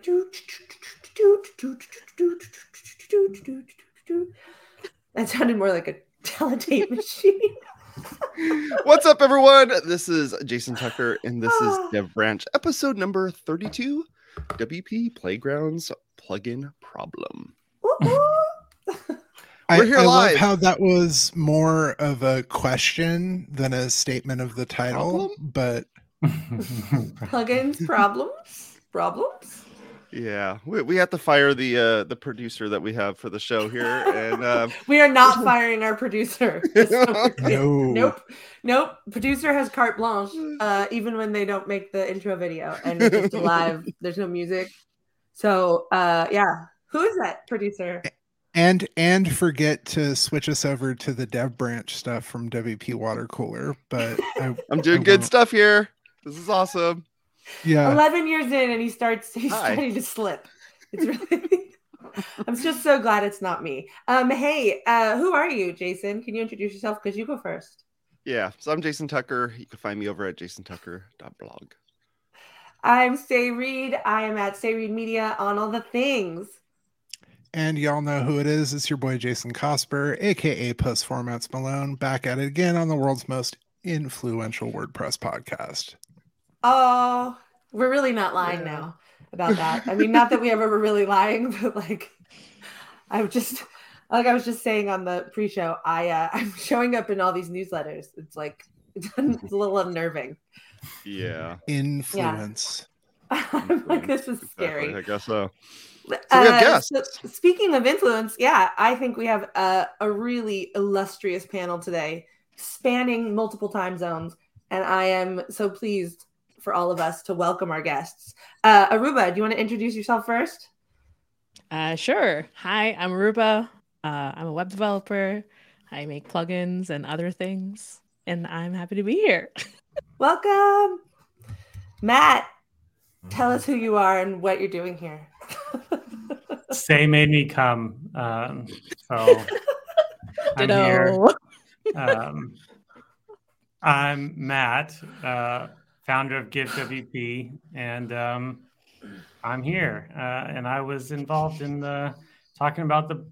like that sounded more like a teletape machine. What's up, everyone? This is Jason Tucker, and this is Dev Branch, episode number 32 WP Playgrounds Plugin Problem. I, We're here I live. love how that was more of a question than a statement of the title, Problem? but Plugins, problems, problems. Yeah, we, we have to fire the uh, the producer that we have for the show here, and um, We are not firing our producer. Just so we're clear. no. Nope. Nope. Producer has carte blanche, uh, even when they don't make the intro video and it's just a live, there's no music. So uh yeah. Who is that producer? And and forget to switch us over to the dev branch stuff from WP Water Cooler. But I, I'm doing I good stuff here. This is awesome. Yeah, Eleven years in and he starts he's Hi. starting to slip. It's really I'm just so glad it's not me. Um hey, uh who are you, Jason? Can you introduce yourself? Because you go first. Yeah, so I'm Jason Tucker. You can find me over at jasontucker.blog. I'm Sé Reed. I am at Sé Reed Media on all the things. and y'all know who it is. It's your boy Jason Cosper, aka Post Formats Malone, back at it again on the world's most influential WordPress podcast. Oh, we're really not lying Yeah. now about that. I mean, not that we ever were really lying, but like, I'm just like I was just saying on the pre-show. I uh, I'm showing up in all these newsletters. It's like it's, a little unnerving. Yeah, Influence. I'm like, this is exactly. scary. I guess so. So we have Uh, guests. so speaking of influence, yeah, I think we have a, a really illustrious panel today, spanning multiple time zones, and I am so pleased for all of us to welcome our guests. Uh, Aurooba, do you want to introduce yourself first? Uh, sure. Hi, I'm Aurooba. Uh, I'm a web developer. I make plugins and other things, and I'm happy to be here. Welcome, Matt. Tell us who you are and what you're doing here. Sé made me come. Um, so I'm here. Um, I'm Matt, uh, founder of GiveWP, and um, I'm here. Uh, and I was involved in the talking about the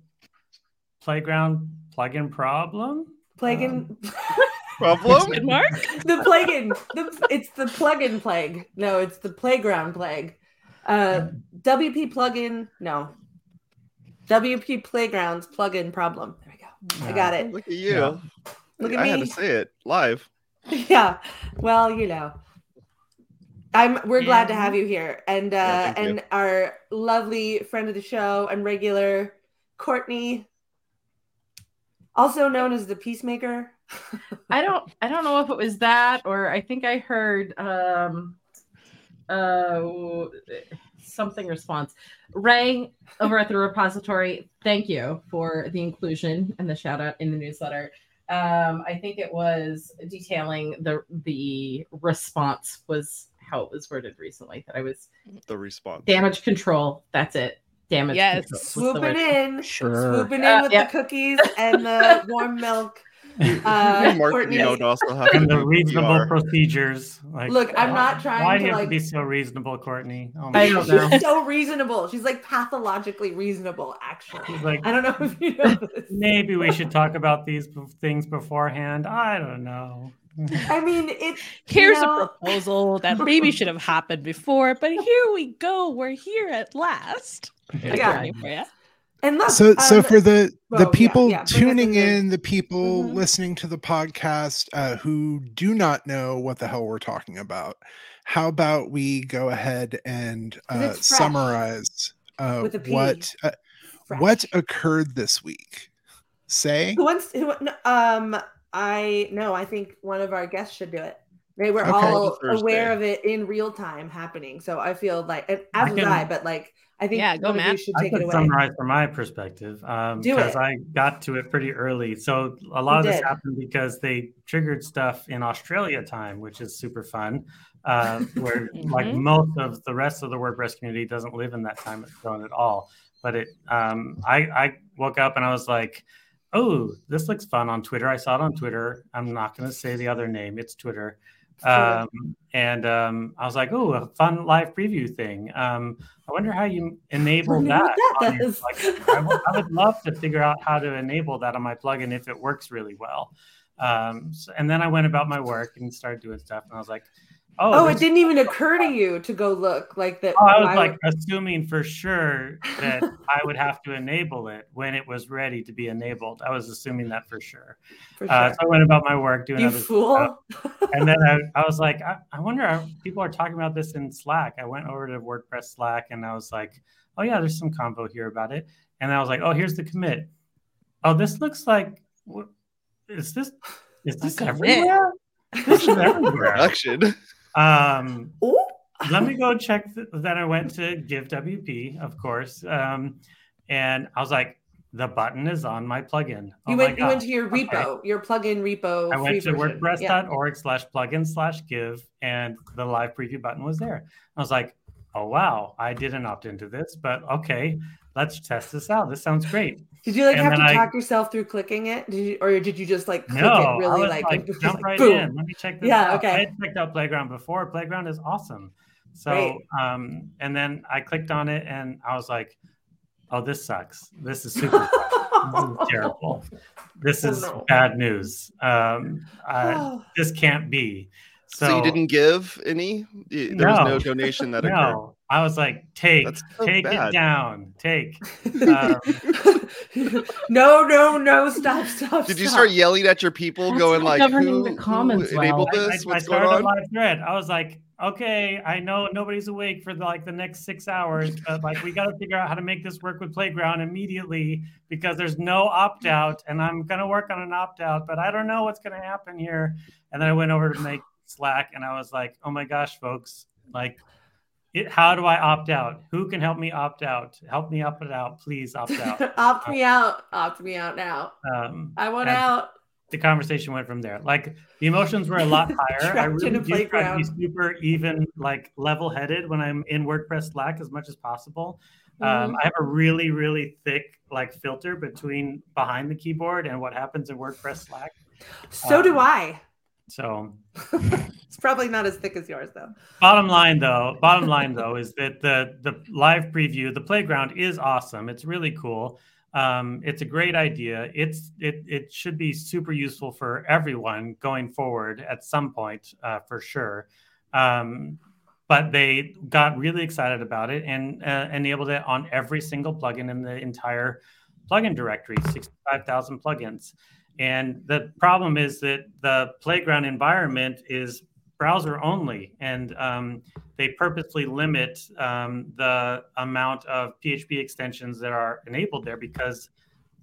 playground plugin problem. Plugin, Problem? Mark? the plugin. The, it's the plugin plague. No, it's the playground plague. Uh, WP plugin. No, WP playgrounds plugin problem. There we go. I got it. Look at you. Yeah. Look at I had me. to say it live. yeah well you know i'm we're glad to have you here and uh Yeah, thank you. and our lovely friend of the show and regular courtney also known as the peacemaker I don't I don't know if it was that or I think I heard um uh something response. Ray over at the repository, thank you for the inclusion and the shout out in the newsletter. Um I think it was detailing the the response was how it was worded recently that I was The response. damage control. That's it. Damage Yes. control. swooping in Sure. swooping in Uh, with yeah. the cookies and the warm milk uh Mark, courtney you know, also have And the reasonable procedures. Like, Look, I'm why- not trying Why to, do you have to be so reasonable, Courtney? Oh I don't know. she's so reasonable she's like pathologically reasonable actually He's like, i don't know if you know this maybe we should talk about these things beforehand. I don't know. i mean it Here's you know, a proposal that maybe should have happened before, but here we go. We're here at last. Yeah. Ready and look So so um, for the well, the yeah, people yeah, bring us tuning into- in, the people Mhm. listening to the podcast uh, who do not know what the hell we're talking about, how about we go ahead and uh, summarize uh, With a P. what uh, what occurred this week? Say Who wants? Who, um, I no. I think one of our guests should do it. They were Okay. all aware of it in real time happening. So I feel like, and as I was I, but like I think Yeah, go, one of you Matt. should I take it can away. summarize from my perspective um, because it. I got to it pretty early. So a lot You of this did. happened because they triggered stuff in Australia time, which is super fun. Uh, where like Mhm. most of the rest of the WordPress community doesn't live in that time zone at all. But it, um, I, I woke up and I was like, "Oh, this looks fun on Twitter." I saw it on Twitter. I'm not going to say the other name. It's Twitter. Um, and um, I was like, "Oh, a fun live preview thing." Um, I wonder how you enable that. that your is. plugin. I would- I would love to figure out how to enable that on my plugin if it works really well. Um, so- and then I went about my work and started doing stuff, and I was like, "Oh, Oh, it didn't even occur to you to go look like that. Oh, I was why like would- assuming for sure that I would have to enable it when it was ready to be enabled. I was assuming that for sure. for sure. Uh, so I went about my work doing you other stuff. fool. And then I, I was like, I, I wonder, are, people are talking about this in Slack. I went over to WordPress Slack and I was like, oh, yeah, there's some convo here about it. And I was like, oh, here's the commit. Oh, this looks like, what, is this, is this everywhere? This is everywhere. Production. Um, Ooh. let me go check. th- then I went to Give WP, of course, um, and I was like, the button is on my plugin. Oh You my went. You went to your Okay. repo, your plugin repo. I went to version. Yeah. WordPress.org slash plugin slash give, and the live preview button was there. I was like, oh wow, I didn't opt into this, but okay, let's test this out. This sounds great. Did you like And have to then I- talk yourself through clicking it? Did you, or did you just like click No, it I really was like, like, just jump like, right boom? in. Let me check this Yeah, out. okay. I had checked out Playground before. Playground is awesome. So, Great. um, and then I clicked on it and I was like, oh, this sucks. This is super. this is terrible. This Oh, is no. bad news. Um, I, this can't be. So, So, you didn't give any? Y- There was No. no donation that occurred. No, I was like, take, so take bad. it down, take. Um, no, no, no! Stop, stop! Did you start yelling at your people, That's going like, "Who, the who comments well. enabled I, I, this? I What's going started a live thread. I was like, okay, I know nobody's awake for the, like the next six hours, but like we got to figure out how to make this work with Playground immediately because there's no opt out, and I'm gonna work on an opt out, but I don't know what's gonna happen here. And then I went over to make Slack, and I was like, oh my gosh, folks, like. It, how do I opt out? Who can help me opt out? Help me opt it out, please opt out. opt me out! Opt me out now! Um, I want out. the conversation went from there. Like the emotions were a lot higher. I really do try to be super even, like level headed when I'm in WordPress Slack as much as possible. Mm-hmm. Um, I have a really, really thick like filter between behind the keyboard and what happens in WordPress Slack. So do um, I. So It's probably not as thick as yours though. bottom line though, bottom line though is that the the live preview, the playground is awesome. It's really cool. Um, it's a great idea. It's it it should be super useful for everyone going forward at some point uh, for sure. Um, but they got really excited about it and uh, enabled it on every single plugin in the entire plugin directory, sixty-five thousand plugins. And the problem is that the playground environment is browser only, and um, they purposely limit um, the amount of PHP extensions that are enabled there because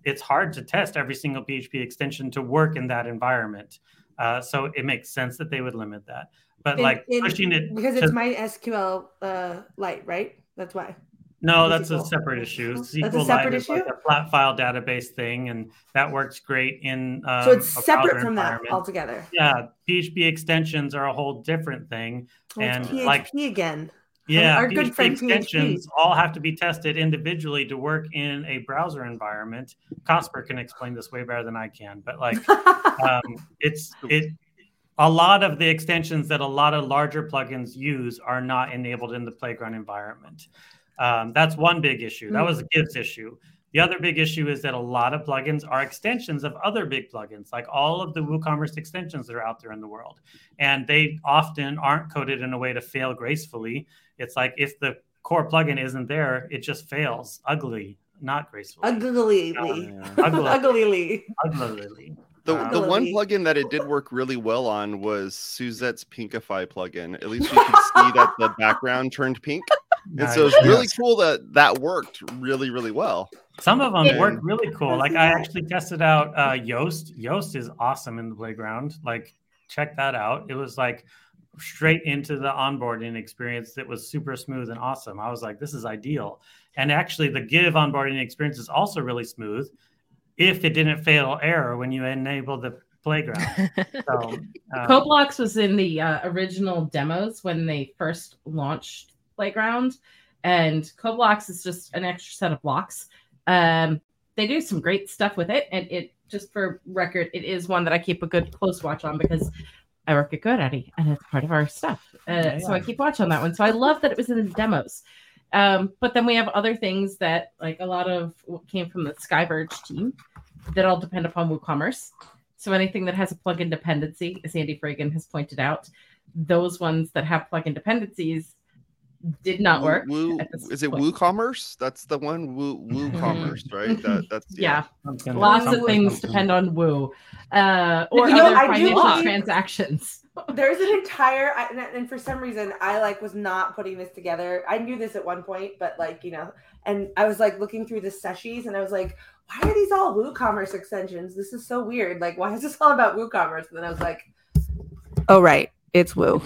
it's hard to test every single PHP extension to work in that environment. Uh, so it makes sense that they would limit that. But In- like in- pushing it because to- it's my SQL uh, Lite, right? That's why. No, that's a separate issue. That's a separate is like issue? a flat file database thing, and that works great in. Um, so it's a separate from that altogether. Yeah, PHP extensions are a whole different thing. Oh, it's And, PHP like- again. Yeah, Our good PHP friend extensions all have to be tested individually to work in a browser environment. Cosper can explain this way better than I can, but like um, it's it a lot of the extensions that a lot of larger plugins use are not enabled in the playground environment. Um, that's one big issue. That was a Give's issue. The other big issue is that a lot of plugins are extensions of other big plugins, like all of the WooCommerce extensions that are out there in the world. And they often aren't coded in a way to fail gracefully. It's like if the core plugin isn't there, it just fails ugly, not gracefully. Uglily. Yeah. Ugly. Uglily. Uglily. The, Um, the one plugin that it did work really well on was Suzette's Pinkify plugin. At least you could see that the background turned pink. And so it's really cool that that worked really, really well. Some of them Yeah. work really cool. Like I actually tested out uh, Yoast. Yoast is awesome in the playground. Like check that out. It was like straight into the onboarding experience that was super smooth and awesome. I was like, this is ideal. And actually, the Give onboarding experience is also really smooth if it didn't fail error when you enable the playground. So um, Coblocks was in the uh, original demos when they first launched Playground, and Coblocks is just an extra set of blocks. Um, they do some great stuff with it, and it just for record, it is one that I keep a good close watch on because I work at GoDaddy, and it's part of our stuff. Uh, Yeah, So I keep watch on that one. So I love that it was in the demos. Um, but then we have other things that, like a lot of what came from the Skyverge team, that all depend upon WooCommerce. So anything that has a plugin dependency, as Andy Fragen has pointed out, those ones that have plugin dependencies did not Woo- work. Woo, is it point. Mm-hmm. WooCommerce? That's the one. Woo WooCommerce, right? That that's Yeah, Something- lots of something- things depend on Woo uh, or You know, other I do financial believe- transactions. There's an entire, and, and for some reason, I like was not putting this together. I knew this at one point, but like you know, and I was like looking through the sessions, and I was like, why are these all WooCommerce extensions? This is so weird. Like, why is this all about WooCommerce? And then I was like, oh right, it's Woo.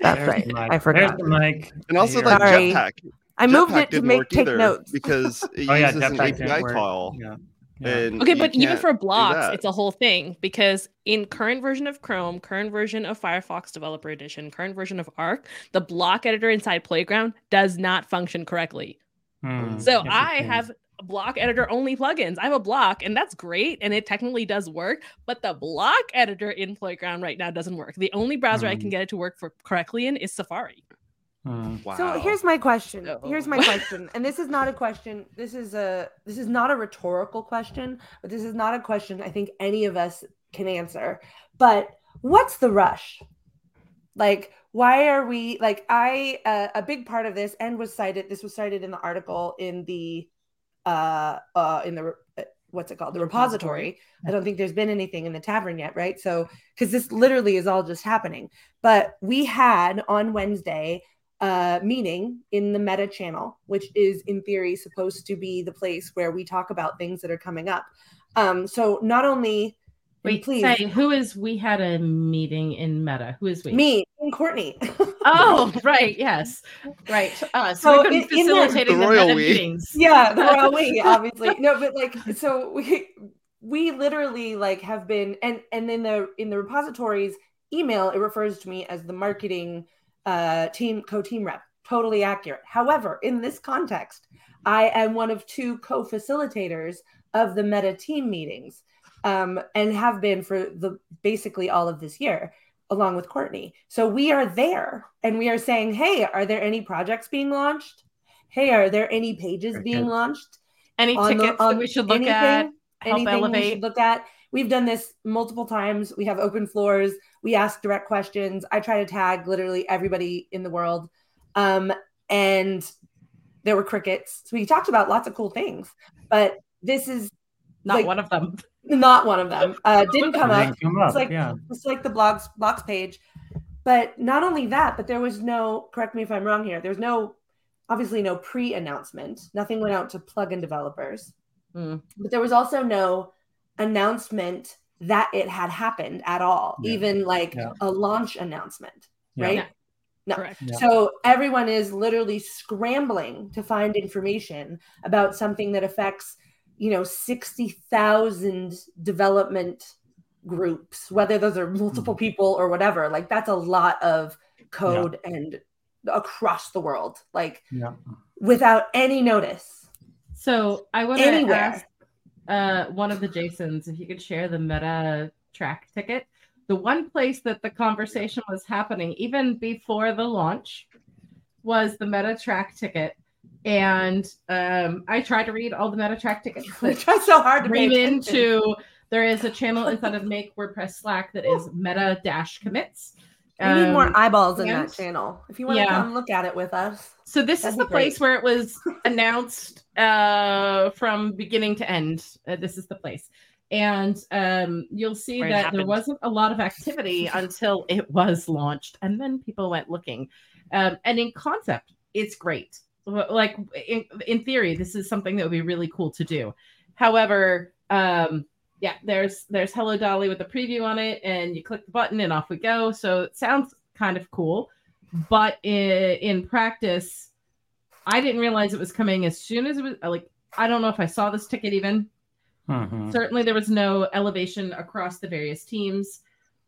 That's There's right. the. I forgot. There's the mic. and also Here. like Sorry. Jetpack. I moved Jetpack it to didn't make take notes. because it Oh yeah, uses an API call. Yeah. Yeah. Okay, but even for blocks, it's a whole thing because in current version of Chrome, current version of Firefox Developer Edition, current version of Arc, the block editor inside Playground does not function correctly. Hmm. So Interesting. I have block editor only plugins. I have a block, and that's great, and it technically does work. But the block editor in Playground right now doesn't work. The only browser I can Hmm. get it to work for correctly in is Safari. Hmm. wow. So here's my question. So- Here's my question, and this is not a question. This is a this is not a rhetorical question, but this is not a question I think any of us can answer. But what's the rush? Like, why are we like? I uh, a big part of this and was cited. This was cited in the article in the uh uh in the uh, what's it called the repository. I don't think there's been anything in the tavern yet, right? So because this literally is all just happening. But we had on Wednesday uh, meeting in the Meta channel, which is in theory supposed to be the place where we talk about things that are coming up. Um, so not only Wait, please say who is? We had a meeting in Meta. Who is we? me and Courtney. Oh, right. Yes. Right. Us. So We've been in- in there- facilitating The the, royal Meta we. meetings. yeah, the royal we, obviously. No, but like so we we literally like have been and and in the in the repositories email it refers to me as the marketing uh team co-team rep. Totally accurate. However, in this context, I am one of two co-facilitators of the meta team meetings. Um, and have been for the basically all of this year along with Courtney. So we are there and we are saying, hey, are there any projects being launched? Hey, are there any pages Very being launched? Any on the- tickets that we should look anything- at? Help anything we elevate. should look at. We've done this multiple times. We have open floors. We ask direct questions. I try to tag literally everybody in the world. Um, and there were crickets. So we talked about lots of cool things, but this is Not like, one of them. Not one of them. Uh, didn't come up. Didn't come up. It's like yeah. it's like the blogs blocks page. But not only that, but there was no, correct me if I'm wrong here, there's no obviously no pre-announcement. Nothing went out to plugin developers. Mm. But there was also no announcement that it had happened at all, Yeah. even like Yeah. a launch announcement, Yeah. right? Yeah. No. Correct. So everyone is literally scrambling to find information about something that affects, you know, 60,000 development groups, whether those are multiple Mm-hmm. people or whatever. Like that's a lot of code and across the world, like Yeah. without any notice. So I want to ask uh, one of the Jasons if you could share the meta Trac ticket. The one place that the conversation was happening, even before the launch, was the meta Trac ticket. And um, I tried to read all the meta Trac tickets. I try so hard to read into there is a channel inside of Make WordPress Slack that is meta dash commits. We need more Um, eyeballs in and- that channel. If you want to come look at it with us. So this is the place great. where it was announced uh, from beginning to end. Uh, this is the place, and um, you'll see Where that there wasn't a lot of activity until it was launched, and then people went looking. Um, and in concept, it's great. Like in, in theory, this is something that would be really cool to do. However, um, yeah, there's there's Hello Dolly with a preview on it, and you click the button and off we go. So it sounds kind of cool, but in, in practice, I didn't realize it was coming as soon as it was like I don't know if I saw this ticket even. Mhm. Certainly, there was no elevation across the various teams.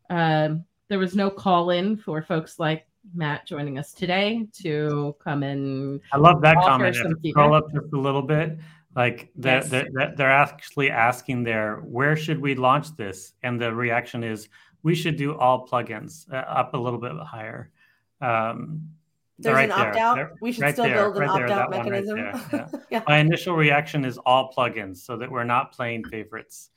Um, there was no call in for folks like Matt joining us today to come and I love that comment. some Scroll up just a little bit. Like they're, Yes. they're, they're they're actually asking there, where should we launch this? And the reaction is, we should do all plugins uh, up a little bit higher. Um, There's right an opt out. We should right still there, build an right opt out that right mechanism. there, yeah. my initial reaction is all plugins so that we're not playing favorites.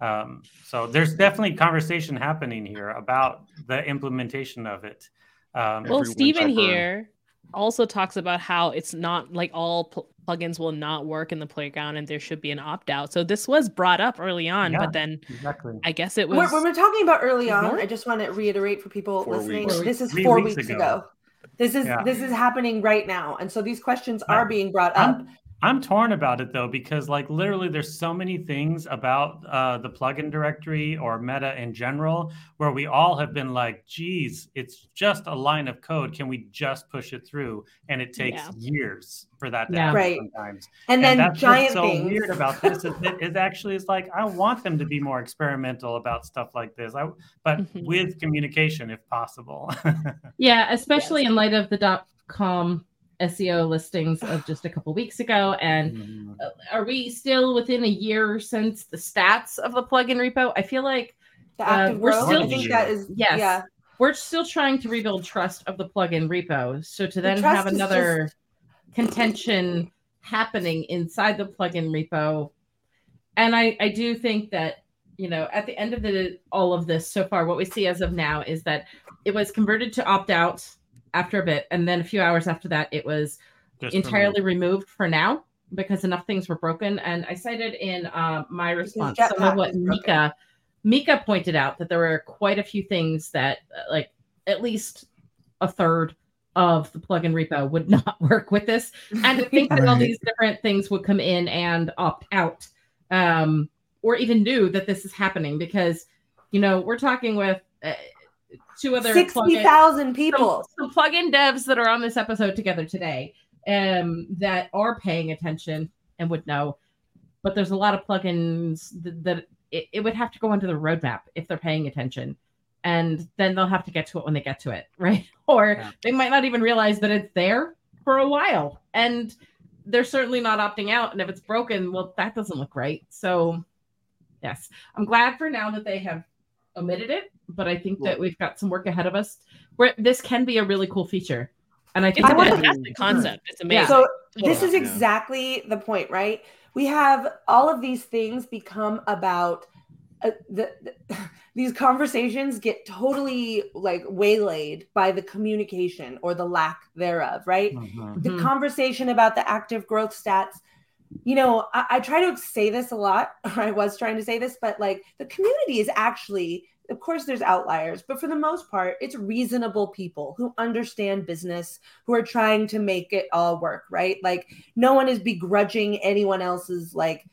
Um, so there's definitely conversation happening here about the implementation of it. Um, Well, Everyone Steven here also talks about how it's not like all pl- plugins will not work in the playground and there should be an opt out. So this was brought up early on, Yeah. but then exactly. I guess it was. when we're talking about early on, ignored? I just want to reiterate for people Four listening. weeks. This is Three four weeks weeks, ago. ago. This is Yeah. this is happening right now, and so these questions are being brought up. I'm, I'm torn about it though because like literally there's so many things about uh, the plugin directory or meta in general where we all have been like geez it's just a line of code can we just push it through and it takes Yeah. years for that to Yeah. happen Right. sometimes and then that's giant what's so things. weird about this is that it actually is like I want them to be more experimental about stuff like this I but Mhm. with communication if possible Yeah, especially in light of the dot com SEO listings of just a couple weeks ago. And Mhm. uh, are we still within a year since the stats of the plugin repo? I feel like the uh, we're growth. still- I think that is Yes. yeah. we're still trying to rebuild trust of the plugin repo. So to then trust have is another contention happening inside the plugin repo, and I I do think that you know at the end of the all of this so far, what we see as of now is that it was converted to opt out after a bit, and then a few hours after that, it was Just entirely removed for now because enough things were broken. And I cited in uh, my response some of what. Mika Mika pointed out that there were quite a few things that, uh, like, at least a third of the plugin repo would not work with this. And to think that all these different things would come in and opt out, um, or even knew that this is happening because, you know, we're talking with uh, two other sixty plugin- thousand some, people. some plugin devs that are on this episode together today um, that are paying attention and would know. But there's a lot of plugins that, that it, it would have to go onto the roadmap if they're paying attention. And then they'll have to get to it when they get to it, right? Or Yeah. they might not even realize that it's there for a while. And they're certainly not opting out. And if it's broken, well, that doesn't look right. So, yes, I'm glad for now that they have omitted it, but I think that we've got some work ahead of us where this can be a really cool feature. And I think It's a I wanna- fantastic concept. It's amazing. Yeah. So this is exactly the point, right? We have all of these things become about uh, the, the these conversations get totally like waylaid by the communication or the lack thereof, right? Mhm. the Mhm. conversation about the active growth stats you know I, I try to say this a lot or i was trying to say this but like the community is actually of course there's outliers but for the most part it's reasonable people who understand business who are trying to make it all work right? Like no one is begrudging anyone else's like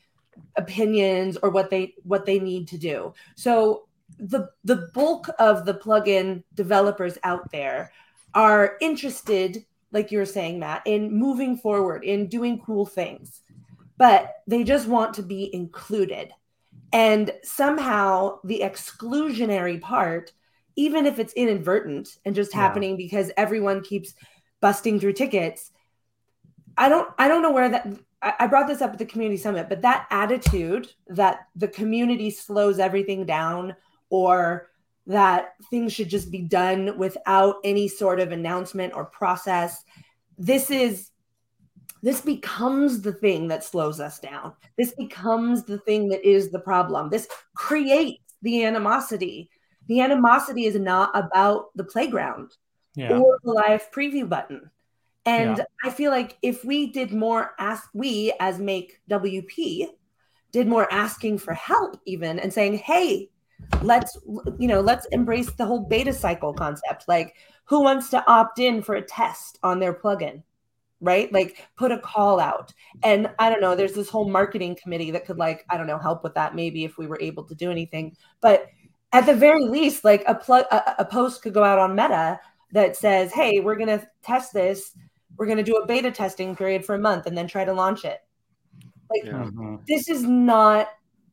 opinions or what they what they need to do. So the the bulk of the plugin developers out there are interested like you were saying matt in moving forward in doing cool things but they just want to be included and somehow the exclusionary part even if it's inadvertent and just Yeah. happening because everyone keeps busting through tickets i don't i don't know where that I brought this up at the community summit, but that attitude that the community slows everything down or that things should just be done without any sort of announcement or process, this is this becomes the thing that slows us down. This becomes the thing that is the problem. This creates the animosity. The animosity is not about the playground Yeah. or the live preview button. And Yeah. I feel like if we did more ask we as make WP did more asking for help even and saying, "Hey, let's you know, let's embrace the whole beta cycle concept. Like who wants to opt in for a test on their plugin?" Right? Like put a call out. And I don't know, there's this whole marketing committee that could like, I don't know, help with that maybe if we were able to do anything. But at the very least, like a plug a, a post could go out on Meta that says, "Hey, we're going to test this. We're going to do a beta testing period for a month and then try to launch it." Like Yeah. Mhm. this is not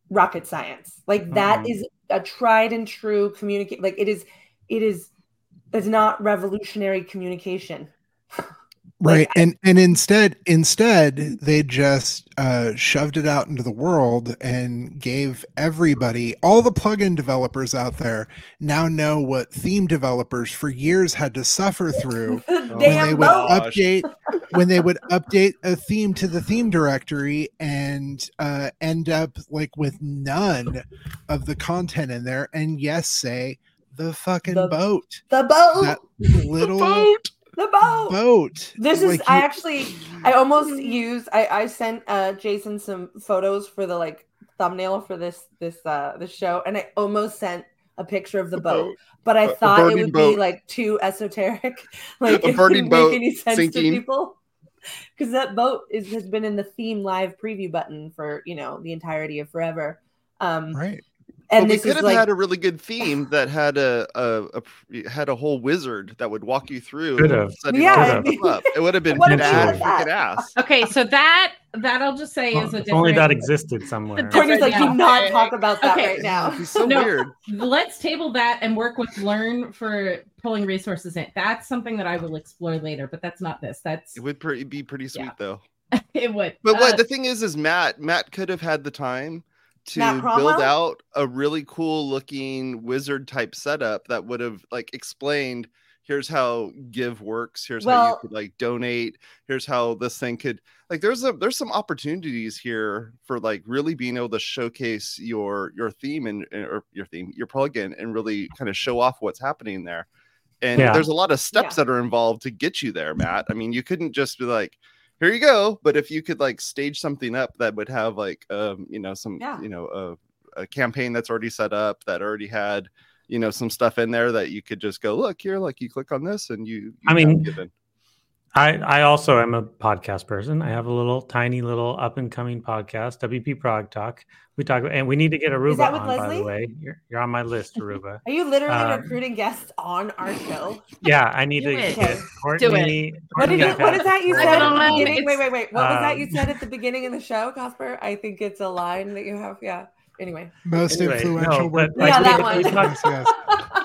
rocket science. Like that Mhm. is a tried and true communicate. Like it is, it is, it's not revolutionary communication. right and and instead instead they just uh shoved it out into the world and gave everybody all the plugin developers out there now know what theme developers for years had to suffer through when when they would. Gosh. update when they would update a theme to the theme directory and uh, end up like with none of the content in there and yes say the fucking The boat The boat. that little Boat. The boat. boat This is Like, I you- actually I almost used I I sent uh Jason some photos for the like thumbnail for this this uh this show and I almost sent a picture of the boat, but I A- a thought it burning would be like too esoteric. Like A it burning wouldn't boat make any sense sinking. to people. Because that boat is has been in the theme live preview button for you know the entirety of forever. Um right and well, we could have like had a really good theme that had a, a, a had a whole wizard that would walk you through. Could have. setting Yeah, all I that up. It would have been What if bad had freaking ass. Okay, so that that I'll just say is a if only that existed somewhere. Courtney's like, do not talk about that Okay. right now. It'd so No. weird. let's table that and work with learn for pulling resources in that's something that i will explore later but that's not this that's It would pretty, be pretty sweet Yeah. though. it would But what Uh, the thing is, is Matt Matt could have had the time to build out a really cool looking wizard type setup that would have like explained here's how give works. Here's how you could like donate. Here's how this thing could like there's a there's some opportunities here for like really being able to showcase your your theme and or your theme your plugin and really kind of show off what's happening there. And Yeah. there's a lot of steps Yeah. that are involved to get you there matt. I mean you couldn't just be like here you go but if you could like stage something up that would have like um you know some Yeah. you know a, a campaign that's already set up that already had you know some stuff in there that you could just go look here like you click on this and you, you I mean, given I, I also am a podcast person. I have a little tiny little up and coming podcast, WP Prog Talk. We talk and we need to get Aurooba that with on, by the way. You're, you're on my list, Aurooba. Are you literally Um, recruiting guests on our show? Yeah, I need Do to it. get Do Courtney. What did you, Courtney what is that you I said at the beginning? Wait, wait, wait. What was that you Um, said at the beginning of the show, Cosper? I think it's a line that you have. Yeah. Anyway. most Anyway, influential no, but, word like, Yeah, we- that we one. talked- yes.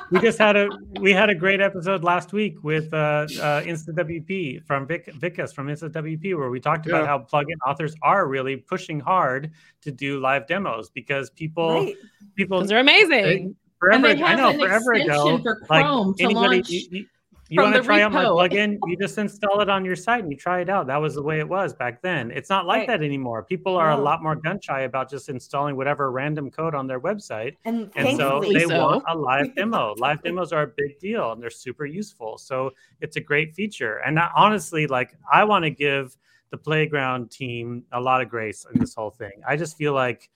we just had a we had a great episode last week with uh, uh Insta WP from Vic Vikas from Insta WP where we talked about how plugin authors are really pushing hard to do live demos because people Right. people Those are amazing. and forever they I know an forever extension ago for like chrome to anybody launch you, you, you want to try out my plugin you just install it on your site and you try it out that was the way it was back then it's not like Right. that anymore people are a lot more gun shy about just installing whatever random code on their website And, and so they so. want a live demo. live demos are a big deal and they're super useful. So it's a great feature. And I, honestly, like I want to give the playground team a lot of grace in this whole thing. I just feel like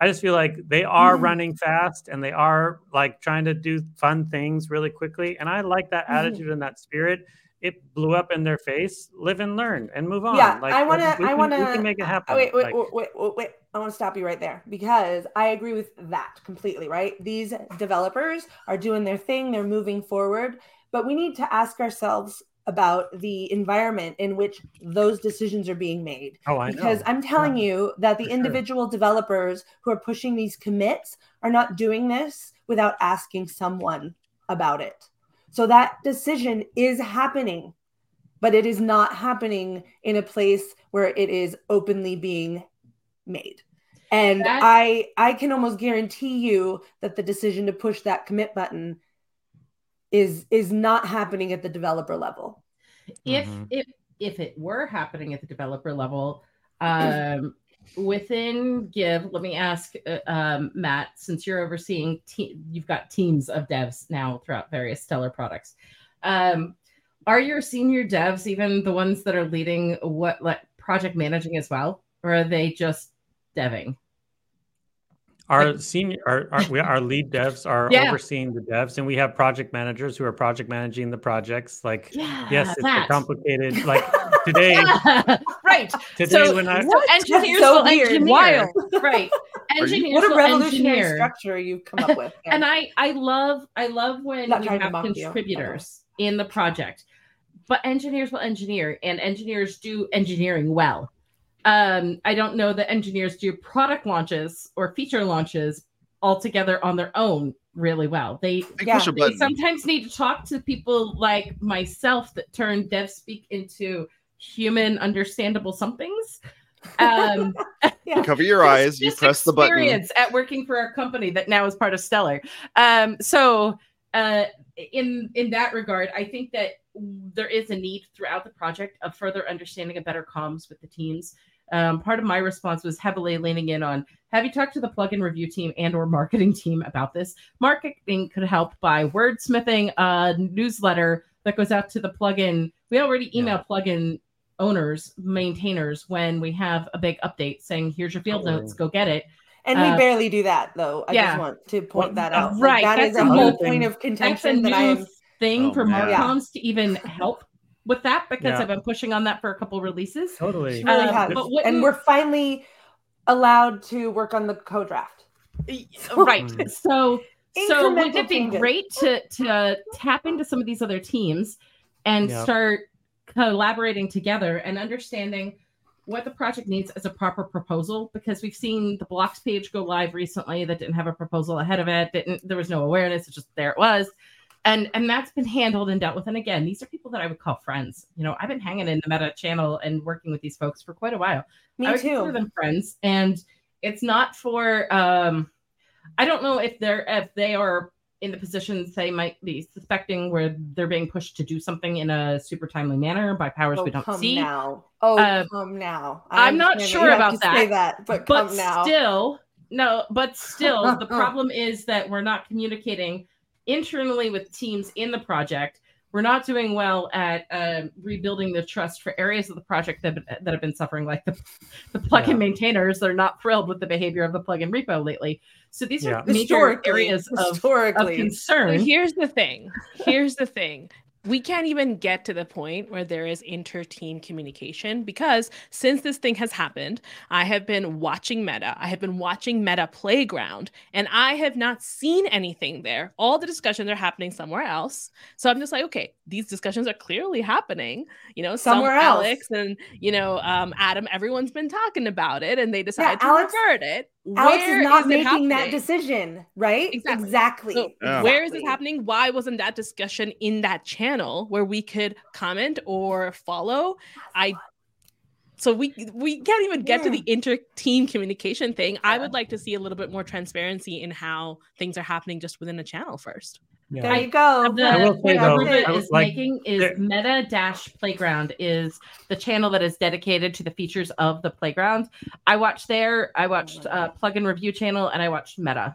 I just feel like they are Mhm. running fast and they are like trying to do fun things really quickly. And I like that Mhm. attitude and that spirit. It blew up in their face. Live and learn and move on. Yeah, like, I want to. I want to. can make it happen. Wait, wait, Like- wait, wait, wait, wait. I want to stop you right there because I agree with that completely. Right, these developers are doing their thing. They're moving forward, but we need to ask ourselves about the environment in which those decisions are being made. oh, I because know. I'm telling you that the For sure. individual developers who are pushing these commits are not doing this without asking someone about it. So that decision is happening, but it is not happening in a place where it is openly being made. And That- I I can almost guarantee you that the decision to push that commit button is is not happening at the developer level. if Mhm. if if it were happening at the developer level um within give let me ask uh, um matt since you're overseeing te- you've got teams of devs now throughout various stellar products um are your senior devs even the ones that are leading what like project managing as well or are they just deving Our senior, our, our, we, our lead devs are Yeah. overseeing the devs, and we have project managers who are project managing the projects. Like, yeah yes, it's a that. complicated. Like today, right today so, when I so engineers so will weird. engineer Wild. right you- engineers What a revolutionary engineer. structure you've come up with. and I I love I love when Not you trying to have mock you. contributors in the project, but engineers will engineer, and engineers do engineering well. Um, I don't know that engineers do product launches or feature launches altogether on their own really well. They They Yeah, they sometimes need to talk to people like myself that turn dev speak into human understandable somethings. Um, Yeah. Cover your eyes. You press the button. experience at working for a company that now is part of Stellar. Um, so uh, in in that regard, I think that there is a need throughout the project of further understanding and better comms with the teams. Um, part of my response was heavily leaning in on have you talked to the plugin review team and or marketing team about this marketing could help by wordsmithing a newsletter that goes out to the plugin we already email plugin owners maintainers when we have a big update saying here's your field Totally. notes go get it And we Uh, barely do that though. I yeah. just want to point Well, that uh, out. Like, right, that that's is a a whole point thing. of that's a contention that i am thing Oh, for man. marcoms to even help with that because Yeah. i've been pushing on that for a couple releases Totally. She really Um, has. but wouldn't- and we're finally allowed to work on the co-draft. right Mm. so so wouldn't it be changes. great to to tap into some of these other teams and Yep. start collaborating together and understanding what the project needs as a proper proposal because we've seen the blocks page go live recently that didn't have a proposal ahead of it didn't there was no awareness it's just there it was and and that's been handled and dealt with and again these are people that i would call friends you know i've been hanging in the meta channel and working with these folks for quite a while Me I would consider too. them friends, and it's not for. um I don't know if they're if they are in the positions they might be suspecting where they're being pushed to do something in a super timely manner by powers Oh, we don't come see. now. Oh, Uh, come now. I I'm not sure about that, that, but, But come now. still, no. But still, the problem is that we're not communicating internally with teams in the project. We're not doing well at um, rebuilding the trust for areas of the project that, that have been suffering, like the, the plugin Yeah. maintainers. They're not thrilled with the behavior of the plugin repo lately. So these Yeah. are major areas of, of historically. So concern. here's the thing. Here's the thing. We can't even get to the point where there is inter-team communication because since this thing has happened, I have been watching Meta. I have been watching Meta Playground, and I have not seen anything there. All the discussions are happening somewhere else. So I'm just like, okay, these discussions are clearly happening. You know, some Somewhere else. Alex and you know um, Adam. Everyone's been talking about it, and they decided to Alex- revert it. Alex Where is not it making that decision, right? Exactly. Exactly. So Yeah. where is this happening? Why wasn't that discussion in that channel where we could comment or follow? I so we we can't even get to the inter team communication thing. I would like to see a little bit more transparency in how things are happening just within a channel first. Yeah. There you go. The, I will say, what though, I is like- making is there- Meta Dash Playground is the channel that is dedicated to the features of the playground. I watched there. I watched uh, Plugin Review channel, and I watched Meta.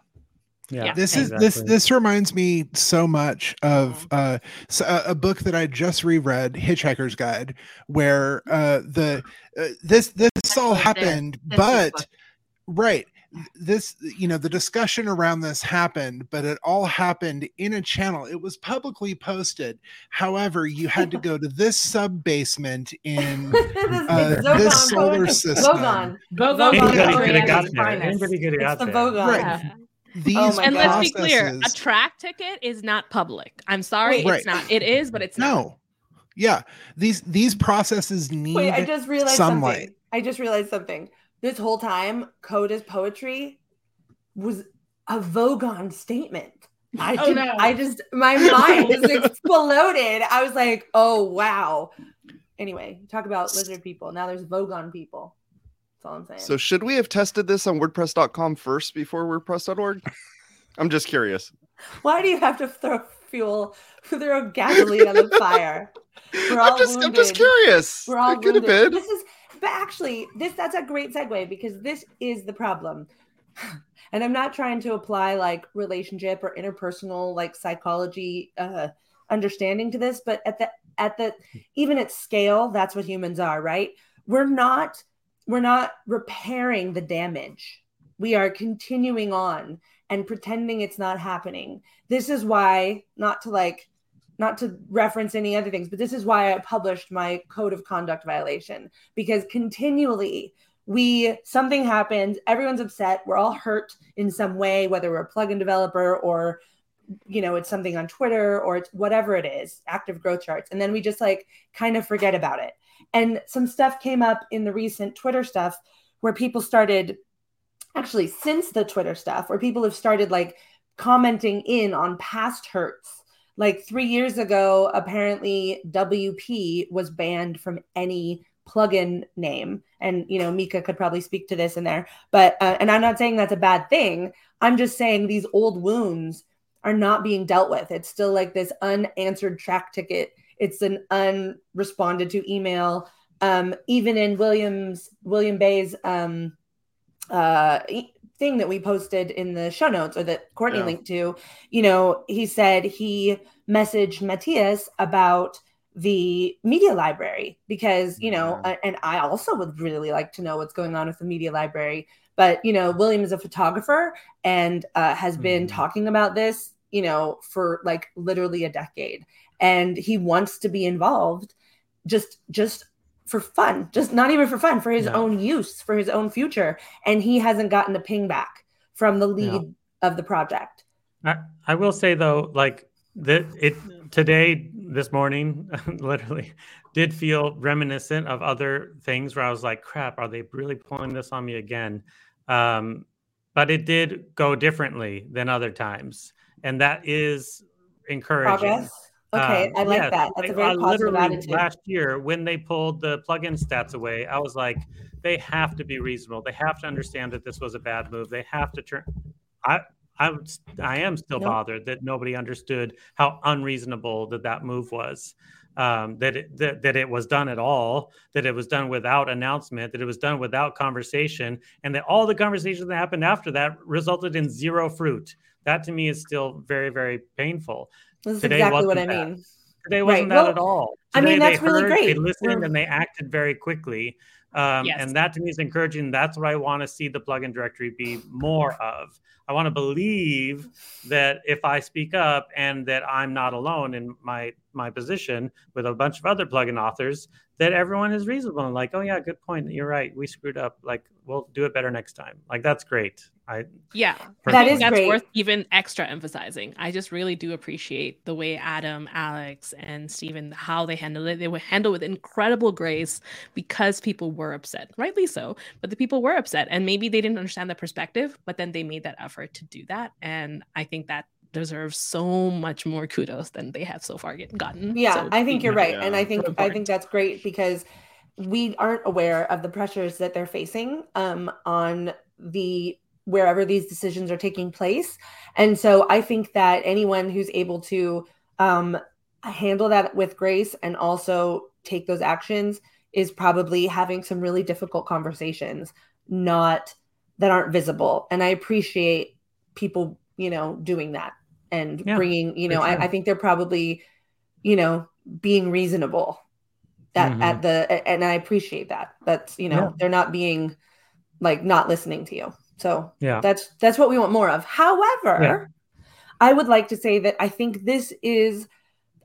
Yeah. Yeah. this is this exactly. this reminds me so much of uh s- a, a book that i just reread hitchhiker's guide where uh the uh, this this all happened this but right this you know the discussion around this happened but it all happened in a channel it was publicly posted however you had to go to this sub basement in this, uh, Zogon this solar system. Vogon. Go go, Anybody go, could have go, got there. finest. Anybody could have It's the there. Right. Yeah. these Oh and let's be clear, a Trac ticket is not public. I'm sorry, Wait. it's not. It is, but it's not. no yeah these these processes need Wait, I just realized sunlight. something. I just realized something. This whole time, code is poetry was a Vogon statement. I Oh, did- no. I just my mind just exploded. I was like, oh wow. Anyway, talk about lizard people. Now there's Vogon people. That's all I'm saying. So should we have tested this on WordPress.com first before WordPress.org? I'm just curious. Why do you have to throw fuel, throw gasoline on the fire? We're all I'm just I'm just curious. We're all it could have wounded. been. This is, but actually, this that's a great segue because this is the problem. And I'm not trying to apply like relationship or interpersonal like psychology uh, understanding to this, but at the at the even at scale, that's what humans are, right? We're not we're not repairing the damage. We are continuing on and pretending it's not happening. This is why, not to like not to reference any other things, but this is why I published my code of conduct violation because continually we something happens, everyone's upset, we're all hurt in some way, whether we're a plugin developer or you know it's something on Twitter or it's whatever it is, active growth charts, and then we just like kind of forget about it. And some stuff came up in the recent Twitter stuff where people started actually since the Twitter stuff where people have started like commenting in on past hurts Like three years ago, apparently WP was banned from any plugin name. And, you know, Mika could probably speak to this in there. But, uh, and I'm not saying that's a bad thing. I'm just saying these old wounds are not being dealt with. It's still like this unanswered Trac ticket. It's an unresponded to email. Um, even in Williams, William Bay's um, uh, thing that we posted in the show notes or that Courtney yeah. linked to, you know, he said he messaged Matías about the media library because, you know, yeah. and I also would really like to know what's going on with the media library. But, you know, William is a photographer and uh, has been mm. talking about this, you know, for like literally a decade. And he wants to be involved just just for fun, just not even for fun, for his yeah. own use, for his own future. And he hasn't gotten a ping back from the lead yeah. of the project. I, I will say though, like that it today, this morning, literally did feel reminiscent of other things where I was like, crap, are they really pulling this on me again? Um, but it did go differently than other times. And that is encouraging. Progress Okay, um, I like yes, that. That's a very uh, positive attitude. Last year, when they pulled the plugin stats away, I was like, they have to be reasonable. They have to understand that this was a bad move. They have to turn. I I I am still nope. bothered that nobody understood how unreasonable that that move was. Um, that, it, that that it was done at all, that it was done without announcement, that it was done without conversation, and that all the conversations that happened after that resulted in zero fruit. That to me is still very very painful. This is Today exactly what I that. mean. Today wasn't right. that well, at all. Today I mean, that's really great. They listened We're... and they acted very quickly. Um, yes. And that to me is encouraging. That's what I want to see the plugin directory be more of. I want to believe that if I speak up and that I'm not alone in my my position with a bunch of other plugin authors, that everyone is reasonable and like, oh yeah, good point. You're right. We screwed up. Like we'll do it better next time. Like that's great. I yeah, that is that's great. worth even extra emphasizing. I just really do appreciate the way Adam, Alex, and Stephen how they handled it. They were handled with incredible grace because people were upset, rightly so. But the people were upset, and maybe they didn't understand the perspective, but then they made that effort to do that, and I think that deserves so much more kudos than they have so far gotten. Yeah, so, I think you're right, yeah. and I think I think that's great because we aren't aware of the pressures that they're facing um, on the wherever these decisions are taking place. And so I think that anyone who's able to um, handle that with grace and also take those actions is probably having some really difficult conversations, not that aren't visible. And I appreciate people, you know, doing that and yeah, bringing, you know, sure. I, I, think they're probably, you know, being reasonable at, mm-hmm. at the, and I appreciate that. That's, you know, yeah. they're not being like not listening to you. So yeah, that's that's what we want more of. However, yeah. I would like to say that I think this is,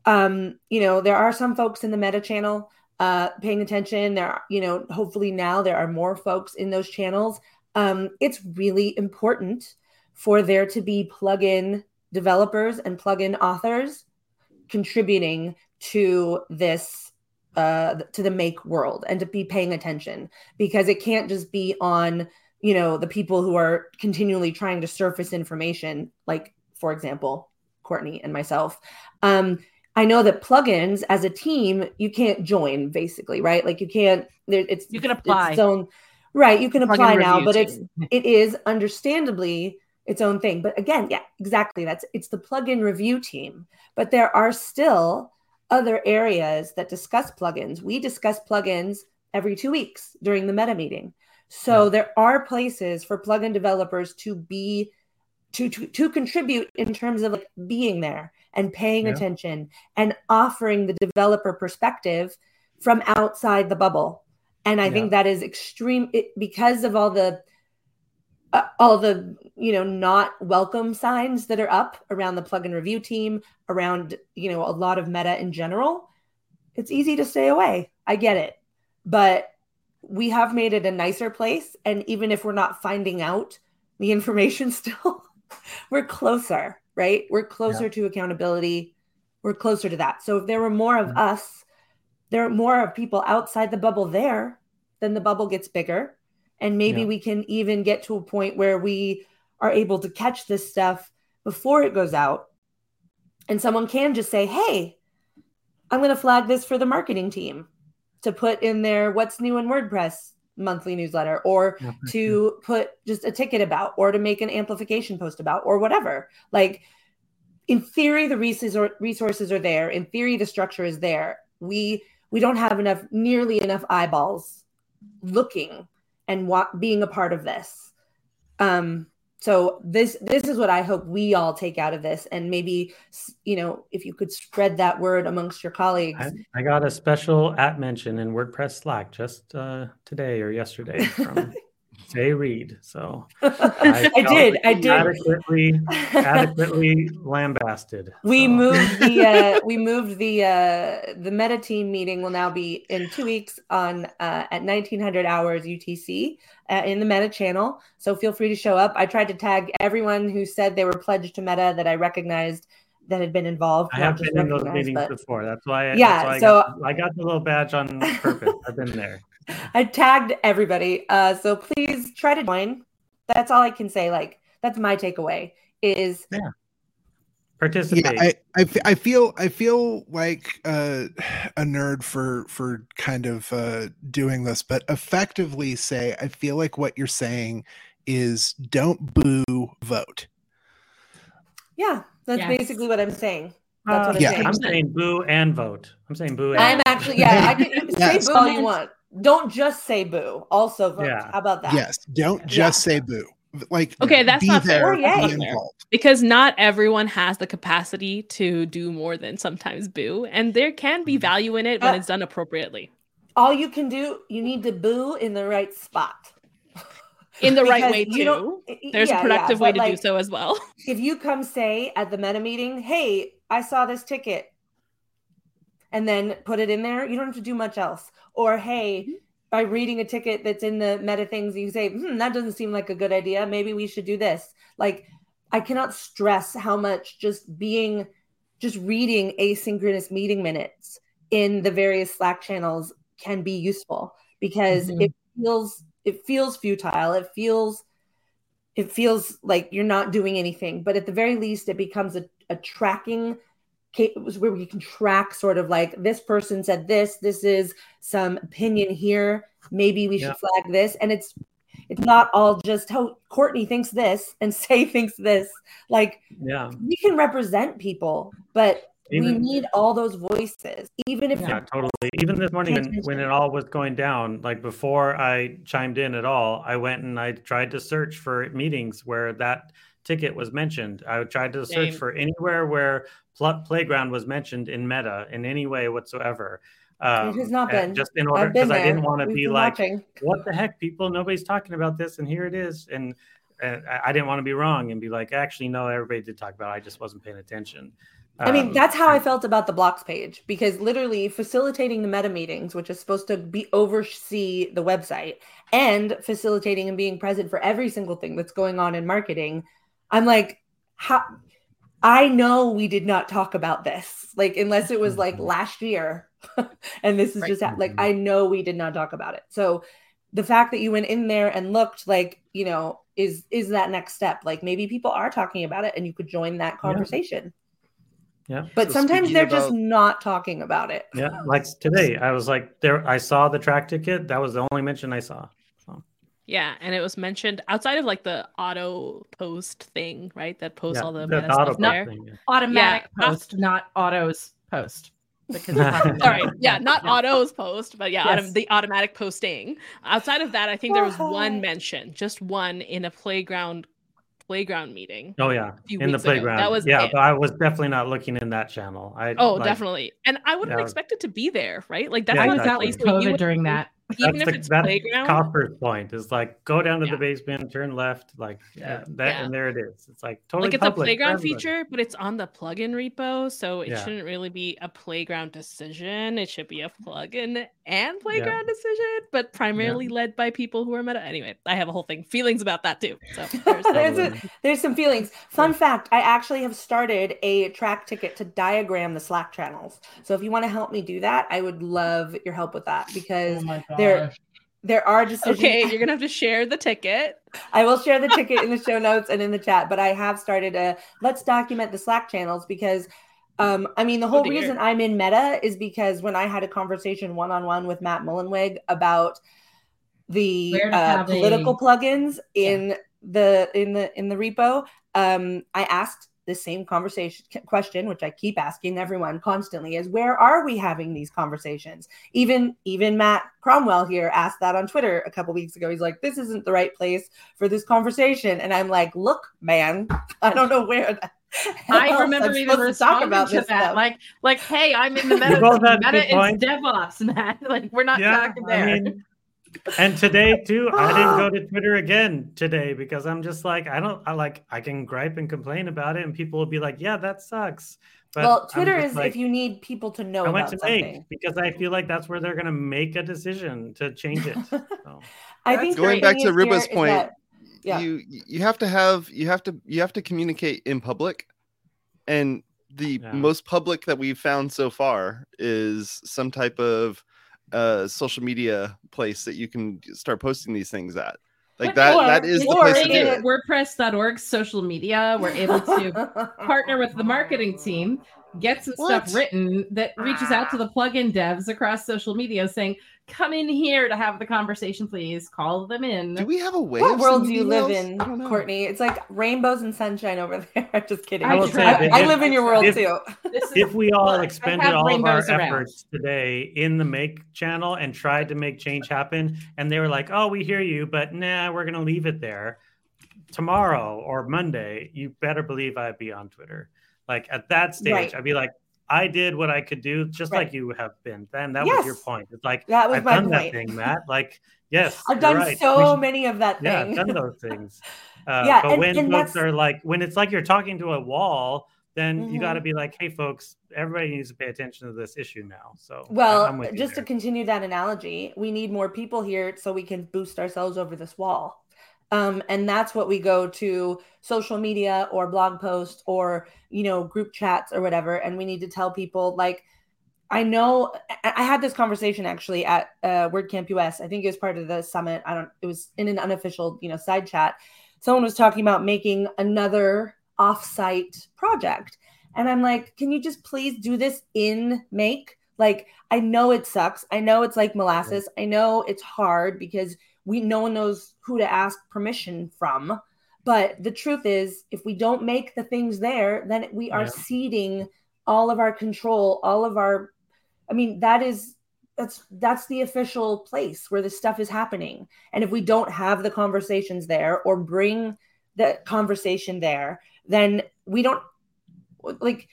um, you know, there are some folks in the Meta channel uh, paying attention. There, are, you know, hopefully now there are more folks in those channels. Um, it's really important for there to be plugin developers and plugin authors contributing to this uh, to the make world and to be paying attention because it can't just be on you know the people who are continually trying to surface information like for example courtney and myself. Um i know that plugins as a team you can't join basically right? Like you can't there it's you can apply. its own right you can apply now but team. it's it is understandably its own thing. But again yeah exactly that's it's the plugin review team. But there are still other areas that discuss plugins. We discuss plugins every two weeks during the meta meeting so yeah. there are places for plugin developers to be to, to, to contribute in terms of like being there and paying yeah. attention and offering the developer perspective from outside the bubble. And I yeah. think that is extreme it, because of all the uh, all the you know not welcome signs that are up around the plugin review team around you know a lot of meta in general it's easy to stay away i get it but we have made it a nicer place. And even if we're not finding out the information still, we're closer, right? We're closer yeah. to accountability. We're closer to that. So if there were more of mm-hmm. us, there are more of people outside the bubble there, then the bubble gets bigger. And maybe yeah. we can even get to a point where we are able to catch this stuff before it goes out And someone can just say, hey, I'm going to flag this for the marketing team to put in their what's new in WordPress monthly newsletter or to put just a ticket about or to make an amplification post about or whatever. Like in theory the resources are there. In theory the structure is there. We we don't have enough nearly enough eyeballs looking and wa- being a part of this. Um so this this is what i hope we all take out of this and maybe you know if you could spread that word amongst your colleagues. I, I got a special at mention in wordpress slack just uh, today or yesterday from Sé Reed. So I, I did. I did adequately adequately lambasted. We so. moved the uh, we moved the uh, the meta team meeting will now be in two weeks on uh, at 1900 hours UTC uh, in the meta channel. So feel free to show up. I tried to tag everyone who said they were pledged to meta that I recognized that had been involved. I have been in those meetings but... before. That's why. I, yeah. That's why so I got, I got the little badge on purpose. I've been there. I tagged everybody. Uh, so please try to join. That's all I can say. Like that's my takeaway is yeah. Participate. Yeah, I, I, I feel I feel like uh, a nerd for for kind of uh, doing this, but effectively say I feel like what you're saying is don't boo, vote. Yeah, that's yes. basically what I'm saying. That's uh, what I'm yeah. saying. I'm saying boo and vote. I'm saying boo. And I'm vote. actually yeah. I can say boo all you want. Don't just say boo. Also vote. Yeah. How about that? Yes. Don't just yeah. say boo. Like okay, that's not fair. Because not everyone has the capacity to do more than sometimes boo, and there can be mm-hmm. value in it when uh, it's done appropriately. All you can do, you need to boo in the right spot in the right way too. There's yeah, a productive yeah, way to like, do so as well. If you come say at the meta meeting, "Hey, I saw this ticket," and then put it in there, you don't have to do much else. Or, "Hey." Mm-hmm. By reading a ticket that's in the meta things, you say, hmm, that doesn't seem like a good idea. Maybe we should do this. Like, I cannot stress how much just being, just reading asynchronous meeting minutes in the various Slack channels can be useful because mm-hmm. it feels it feels futile it feels it feels like you're not doing anything but at the very least it becomes a, a tracking where we can track sort of like this person said this this is some opinion here maybe we should flag this. And it's it's not all just how oh, courtney thinks this and Sé thinks this. Like yeah. we can represent people but even, we need all those voices, even if yeah, totally. Even this morning when, when it all was going down, like before I chimed in at all, I went and I tried to search for meetings where that ticket was mentioned. I tried to search Same. for anywhere where pl- playground was mentioned in Meta in any way whatsoever. Um, it has not been just in order because I didn't want to be like, watching. what the heck, people? Nobody's talking about this, and here it is, and. And I didn't want to be wrong and be like, actually, no, everybody did talk about it. I just wasn't paying attention. I mean, um, that's how I felt about the blocks page because literally facilitating the meta meetings, which is supposed to be oversee the website and facilitating and being present for every single thing that's going on in marketing. I'm like, how I know we did not talk about this, like, unless it was like mm-hmm. last year. and this is right. just like, mm-hmm. I know we did not talk about it. So the fact that you went in there and looked like, you know, is is that next step? Like maybe people are talking about it and you could join that conversation. Yeah. Yeah. But so sometimes they're about, just not talking about it. Yeah. Like today, I was like, there, I saw the Trac ticket. That was the only mention I saw. So. Yeah. And it was mentioned outside of like the auto post thing, right? That posts yeah, all the, the auto there. Thing, yeah. Automatic yeah. post, not autos post. Because sorry, yeah, not yeah. autos post, but yeah, yes. autom- the automatic posting. Outside of that, I think there was one mention, just one in a playground playground meeting. Oh yeah, in the playground. Ago. That was yeah, it. but I was definitely not looking in that channel. I oh like, definitely, and I wouldn't yeah. expect it to be there, right? Like that's yeah, exactly. COVID during that even if the, it's playground. Copper's point is like go down to yeah. the basement, turn left, like yeah. Uh, that, yeah. and there it is. It's like totally like it's a playground feature, but it's on the plugin repo, so it shouldn't really be a playground decision. It should be a plugin and playground decision, but primarily led by people who are meta. Anyway, I have a whole thing feelings about that too. So there's, there's, a, there's some feelings. Fun fact: I actually have started a Trac ticket to diagram the Slack channels. So if you want to help me do that, I would love your help with that oh because. Oh there there are decisions. Okay, you're gonna have to share the ticket. I will share the ticket in the show notes and in the chat, but I have started a let's document the Slack channels because Um, I mean, the whole Oh, reason I'm in Meta is because when I had a conversation one on one with Matt Mullenweg about the uh, have a- political plugins in the in the in the repo, um, I asked the same conversation question, which I keep asking everyone constantly, is where are we having these conversations? Even even Matt Cromwell here asked that on Twitter a couple weeks ago. He's like, "This isn't the right place for this conversation," and I'm like, "Look, man, I don't know where." the hell I remember I'm even supposed to responding to that. stuff. Like, like, hey, I'm in the You meta. both meta good is. DevOps, Matt. Like, we're not yeah, talking there. I mean, and today too, I didn't go to Twitter again today because I'm just like, I don't, I like, I can gripe and complain about it, and people will be like, yeah, that sucks. But well, Twitter is like, if you need people to know I went about to make something. because I feel like that's where they're gonna make a decision to change it. So. I think Going back to is Aurooba's point, that- yeah. you you have to have you have to you have to communicate in public and the Yeah. most public that we've found so far is some type of uh social media place that you can start posting these things at. Like But that or- that is the place to Being do it. WordPress.org social media, we're able to partner with the marketing team, get some What? stuff written that reaches out to the ah. plugin devs across social media saying, come in here to have the conversation, please. Call them in. do we have a way what of world do sending you live in, I don't know. Courtney? It's like rainbows and sunshine over there. Just kidding. I I, will say I, that I live in your world if- too. If we all Look, I expended all of our around. efforts today in the make channel and tried to make change happen and they were like oh we hear you but nah we're gonna leave it there tomorrow or monday you better believe i'd be on twitter like at that stage Right. i'd be like i did what i could do just Right. like you have been then that was your point it's like That was i've my done that thing matt like yes I've done right. So should- many of that yeah. I've done those things. Uh, Yeah, but and- when and folks that's- are like, when it's like you're talking to a wall, then you Mhm. got to be like, hey, folks, everybody needs to pay attention to this issue now. So, Well, you just to continue that analogy, we need more people here so we can boost ourselves over this wall. Um, and that's what we go to social media or blog posts or you know group chats or whatever, and we need to tell people like I know I had this conversation actually at uh, WordCamp US. I think it was part of the summit. I don't. It was in an unofficial you know side chat. Someone was talking about making another offsite project, and I'm like, can you just please do this in Make? Like, I know it sucks. I know it's like molasses. I know it's hard because we no one knows who to ask permission from. But the truth is, if we don't make the things there, then we are Yeah. ceding all of our control, all of our. I mean, that is that's that's the official place where this stuff is happening. And if we don't have the conversations there or bring the conversation there, then we don't like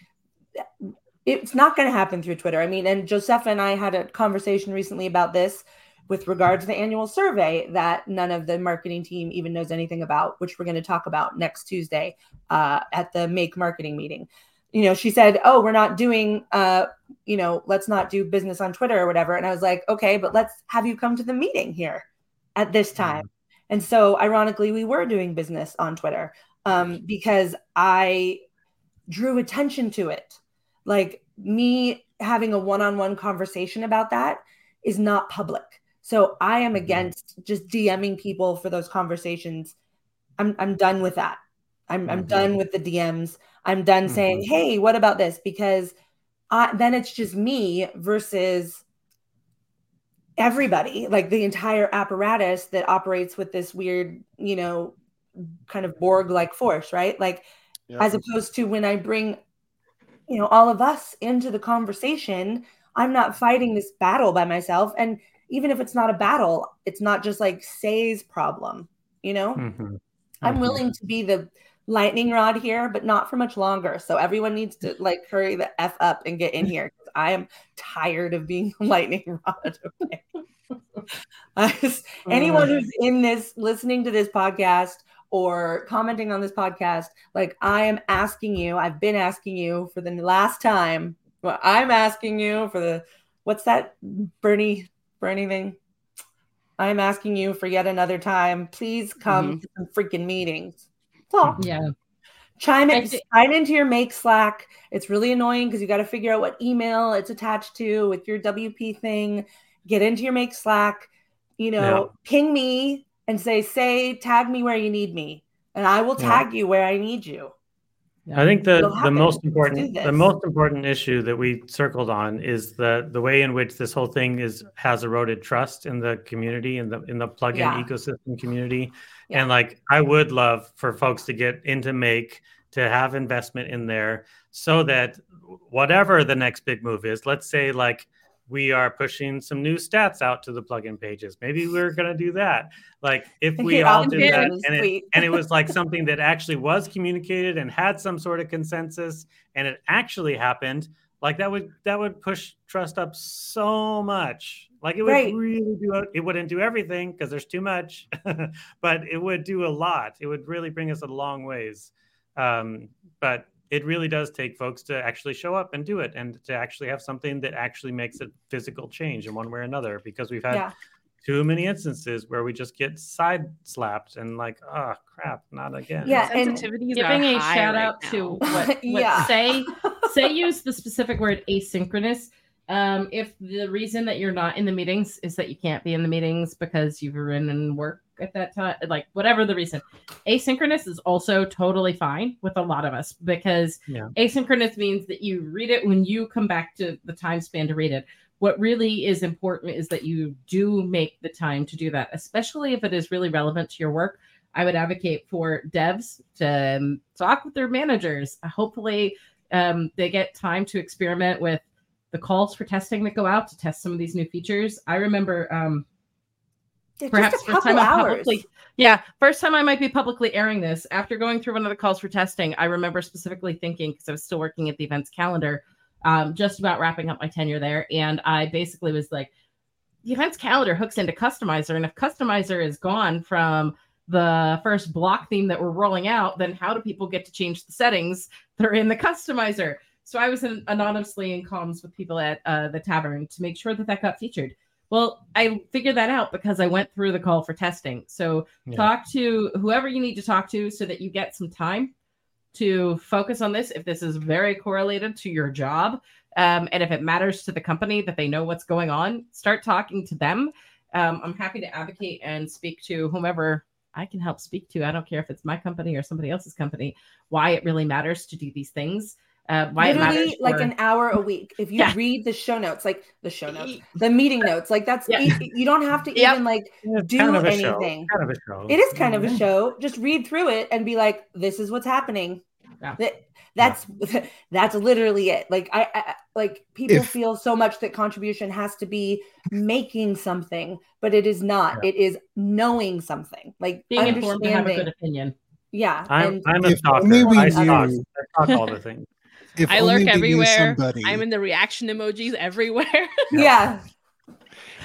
it's not going to happen through Twitter. I mean, and Joseph and I had a conversation recently about this with regard to the annual survey that none of the marketing team even knows anything about, which we're going to talk about next Tuesday uh, at the Make Marketing meeting. You know, she said, "Oh, we're not doing, uh, you know, let's not do business on Twitter or whatever." And I was like, "Okay, but let's have you come to the meeting here at this time." And so, ironically, we were doing business on Twitter um, because I drew attention to it. Like me having a one-on-one conversation about that is not public. So I am against just DMing people for those conversations. I'm I'm done with that. I'm I'm Mhm. done with the DMs. I'm done saying, Mhm. "Hey, what about this?" Because I, then it's just me versus everybody, like the entire apparatus that operates with this weird, you know, kind of Borg-like force, right? Like Yeah. as opposed to when I bring, you know, all of us into the conversation, I'm not fighting this battle by myself. And even if it's not a battle, it's not just like Sé's problem, you know? Mhm. I'm Mhm. willing to be the lightning rod here, but not for much longer. So everyone needs to like hurry the F up and get in here. I am tired of being lightning rod. Okay. Just- anyone who's in this listening to this podcast or commenting on this podcast, like I am asking you, I've been asking you for the last time. Well, I'm asking you for the what's that Bernie Bernie thing? I'm asking you for yet another time. Please come mm-hmm. to some freaking meetings. That's all. Yeah. Chime in, thi- sign into your Make Slack. It's really annoying because you got to figure out what email it's attached to with your WP thing. Get into your Make Slack. You know, ping me and say, say, tag me where you need me, and I will Yeah. tag you where I need you. I think the, It'll the happen. most important the most important issue that we circled on is the the way in which this whole thing is has eroded trust in the community in the in the plugin Yeah. ecosystem community. Yeah. And like I would love for folks to get into make to have investment in there so that whatever the next big move is, let's say like we are pushing some new stats out to the plugin pages. Maybe we're gonna do that. Like if we Yeah, all did that and it, and it was like something that actually was communicated and had some sort of consensus and it actually happened like that would that would push trust up so much like it would Right. really do it wouldn't do everything because there's too much but it would do a lot it would really bring us a long ways um, but it really does take folks to actually show up and do it and to actually have something that actually makes a physical change in one way or another because we've had Yeah. too many instances where we just get side slapped and like oh crap not again Yeah, and- Sensitivities Giving a high shout right out to what, what Yeah. Sé Sé use the specific word asynchronous. Um, if the reason that you're not in the meetings is that you can't be in the meetings because you were in work at that time, like whatever the reason, asynchronous is also totally fine with a lot of us because Yeah. asynchronous means that you read it when you come back to the time span to read it. What really is important is that you do make the time to do that, especially if it is really relevant to your work. I would advocate for devs to um, talk with their managers. Hopefully, um, they get time to experiment with the calls for testing that go out to test some of these new features. I remember um, Yeah, perhaps just a first time I'm hours. publicly yeah first time i might be publicly airing this after going through one of the calls for testing i remember specifically thinking because i was still working at the events calendar um, just about wrapping up my tenure there and i basically was like the events calendar hooks into customizer and if customizer is gone from the first block theme that we're rolling out then how do people get to change the settings that are in the customizer so i was in, anonymously in comms with people at uh, the tavern to make sure that that got featured well, I figured that out because I went through the call for testing. So Yeah. talk to whoever you need to talk to so that you get some time to focus on this if this is very correlated to your job. Um, and if it matters to the company that they know what's going on, start talking to them. Um, I'm happy to advocate and speak to whomever I can help speak to. I don't care if it's my company or somebody else's company, why it really matters to do these things. Uh, why Literally matters like for- an hour a week. If you Yeah. read the show notes, like the show notes, the meeting notes, like that's Yeah. e- you don't have to Yep. even like It's do kind of a show. anything. Kind of a show. It is kind of a show. Just read through it and be like, "This is what's happening." Yeah. That that's that's literally it. Like I, I like people If- feel so much that contribution has to be making something, but it is not. It is knowing something. Like being informed and have a good opinion. Yeah, I'm, and I'm a If stalker. only we I stalk, I stalk all the things. If I lurk everywhere. I'm in the reaction emojis everywhere. yeah,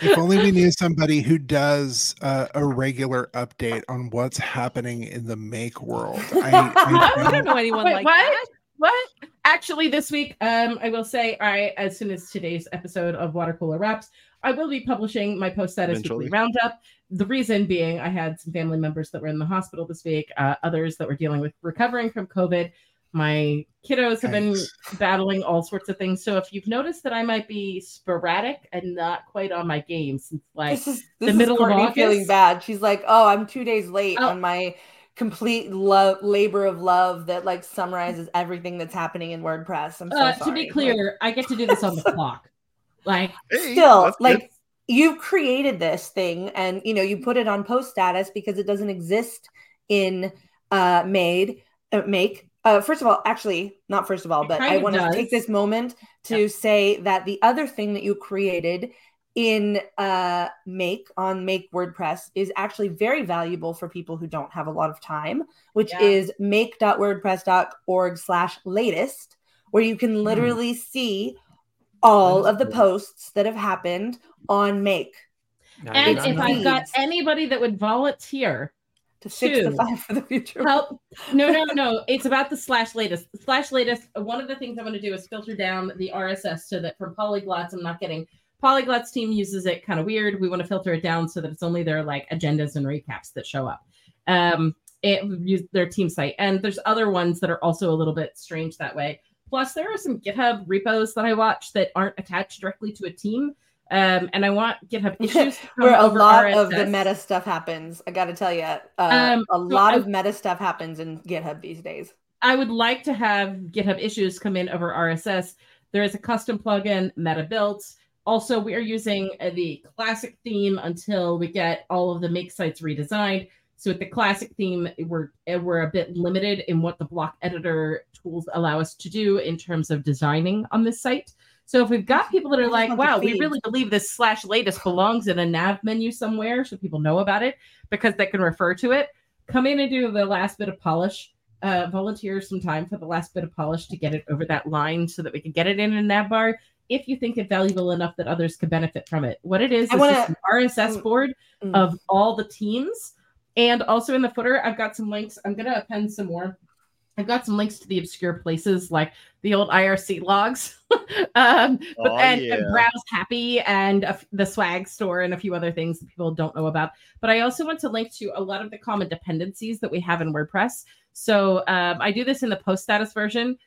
if only we knew somebody who does uh, a regular update on what's happening in the make world. I, I I don't don't- know anyone Wait, like what? that. What? Actually, this week, um, I will say, I as soon as today's episode of Water Cooler wraps, I will be publishing my post status Eventually. weekly roundup. The reason being, I had some family members that were in the hospital this week, uh, others that were dealing with recovering from COVID. My kiddos have been battling all sorts of things. So if you've noticed that I might be sporadic and not quite on my game since like this is the middle is of Courtney feeling bad. She's like, "Oh, I'm two days late Oh. on my complete love labor of love that like summarizes everything that's happening in WordPress." I'm so uh, sorry. to be Like, clear, I get to do this on the clock. Like Hey, still that's good. like you've created this thing and you know you put it on post status because it doesn't exist in uh made uh, make uh first of all actually not first of all but i want to take this moment to say that the other thing that you created in uh make on make wordpress is actually very valuable for people who don't have a lot of time which Yeah. is make.wordpress.org slash latest where you can literally see all of the posts that have happened on make. And if. I've got anybody that would volunteer, to fix the Two. file for the future. help. No, no, no. It's about the slash latest. Slash latest. One of the things I'm going to do is filter down the RSS so that from polyglots, I'm not getting. Polyglot's team uses it kind of weird. We want to filter it down so that it's only their like agendas and recaps that show up. Um, it use their team site, and there's other ones that are also a little bit strange that way. Plus, there are some GitHub repos that I watch that aren't attached directly to a team. Um, and I want GitHub issues Where a lot of the meta stuff happens. I got to tell you, uh, Um, a so lot I- of meta stuff happens in GitHub these days. I would like to have GitHub issues come in over RSS. There is a custom plugin Meta built. Also, we are using uh, the classic theme until we get all of the make sites redesigned. So with the classic theme, we're uh, we're a bit limited in what the block editor tools allow us to do in terms of designing on this site. So if we've got people that are like, wow, we really believe this slash latest belongs in a nav menu somewhere, so people know about it because they can refer to it, come in and do the last bit of polish. Uh, volunteer some time for the last bit of polish to get it over that line so that we can get it in a nav bar if you think it valuable enough that others could benefit from it. What it is is wanna- an RSS board Mm. of all the teams. And also in the footer, I've got some links. I'm gonna append some more. I've got some links to the obscure places like the old IRC logs, um, but Oh, and, yeah. and Browse Happy and a f- the Swag store and a few other things that people don't know about. But I also want to link to a lot of the common dependencies that we have in WordPress. So um, I do this in the post status version.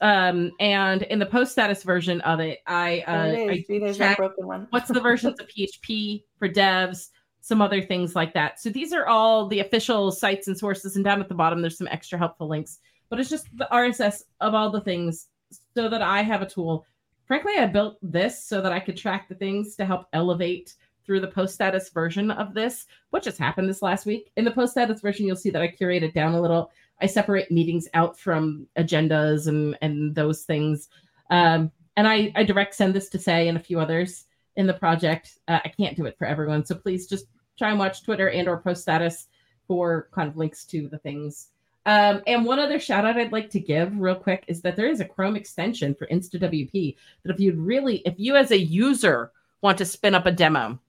Um, and in the post status version of it, I, uh, There it I is. See, there's check that broken one. what's the versions of PHP for devs, some other things like that. So these are all the official sites and sources. And down at the bottom, there's some extra helpful links. But it's just the RSS of all the things so that I have a tool. Frankly, I built this so that I could track the things to help elevate through the post status version of this, what just happened this last week. In the post status version, you'll see that I curated down a little. I separate meetings out from agendas and and those things. Um, and I, I direct send this to Sé and a few others in the project. Uh, I can't do it for everyone, so please just try and watch Twitter and or post status for kind of links to the things. Um, and one other shout out I'd like to give real quick is that there is a Chrome extension for InstaWP that if you'd really, if you as a user want to spin up a demo,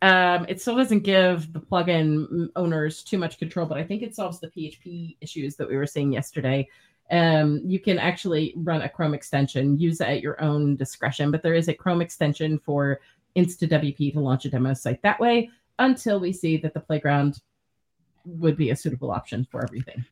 um, it still doesn't give the plugin owners too much control, but I think it solves the PHP issues that we were seeing yesterday. Um, you can actually run a Chrome extension, use it at your own discretion, but there is a Chrome extension for InstaWP to launch a demo site that way until we see that the playground would be a suitable option for everything.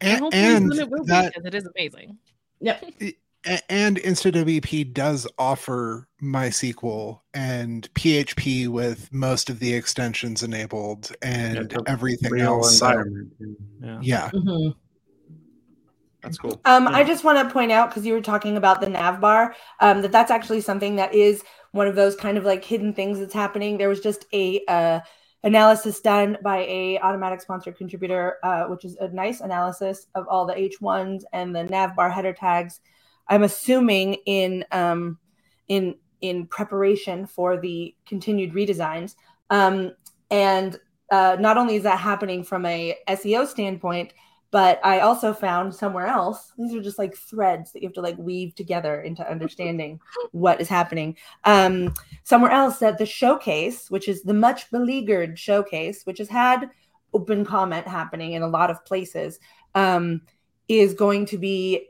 And And, hopefully and it will be that because it is amazing. Yep. A- and InstaWP does offer MySQL and PHP with most of the extensions enabled and the everything else. so- environment. Yeah. yeah. Mhm. That's cool. Um, Yeah. I just want to point out because you were talking about the nav bar, um, that that's actually something that is one of those kind of like hidden things that's happening. There was just a uh, analysis done by a Automattic sponsor contributor, uh, which is a nice analysis of all the H1s and the nav bar header tags. I'm assuming in um, in in preparation for the continued redesigns. Um, and uh, not only is that happening from a SEO standpoint, but I also found somewhere else. These are just like threads that you have to like weave together into understanding what is happening. Um, somewhere else that the showcase, which is the much beleaguered showcase, which has had open comment happening in a lot of places, um, is going to be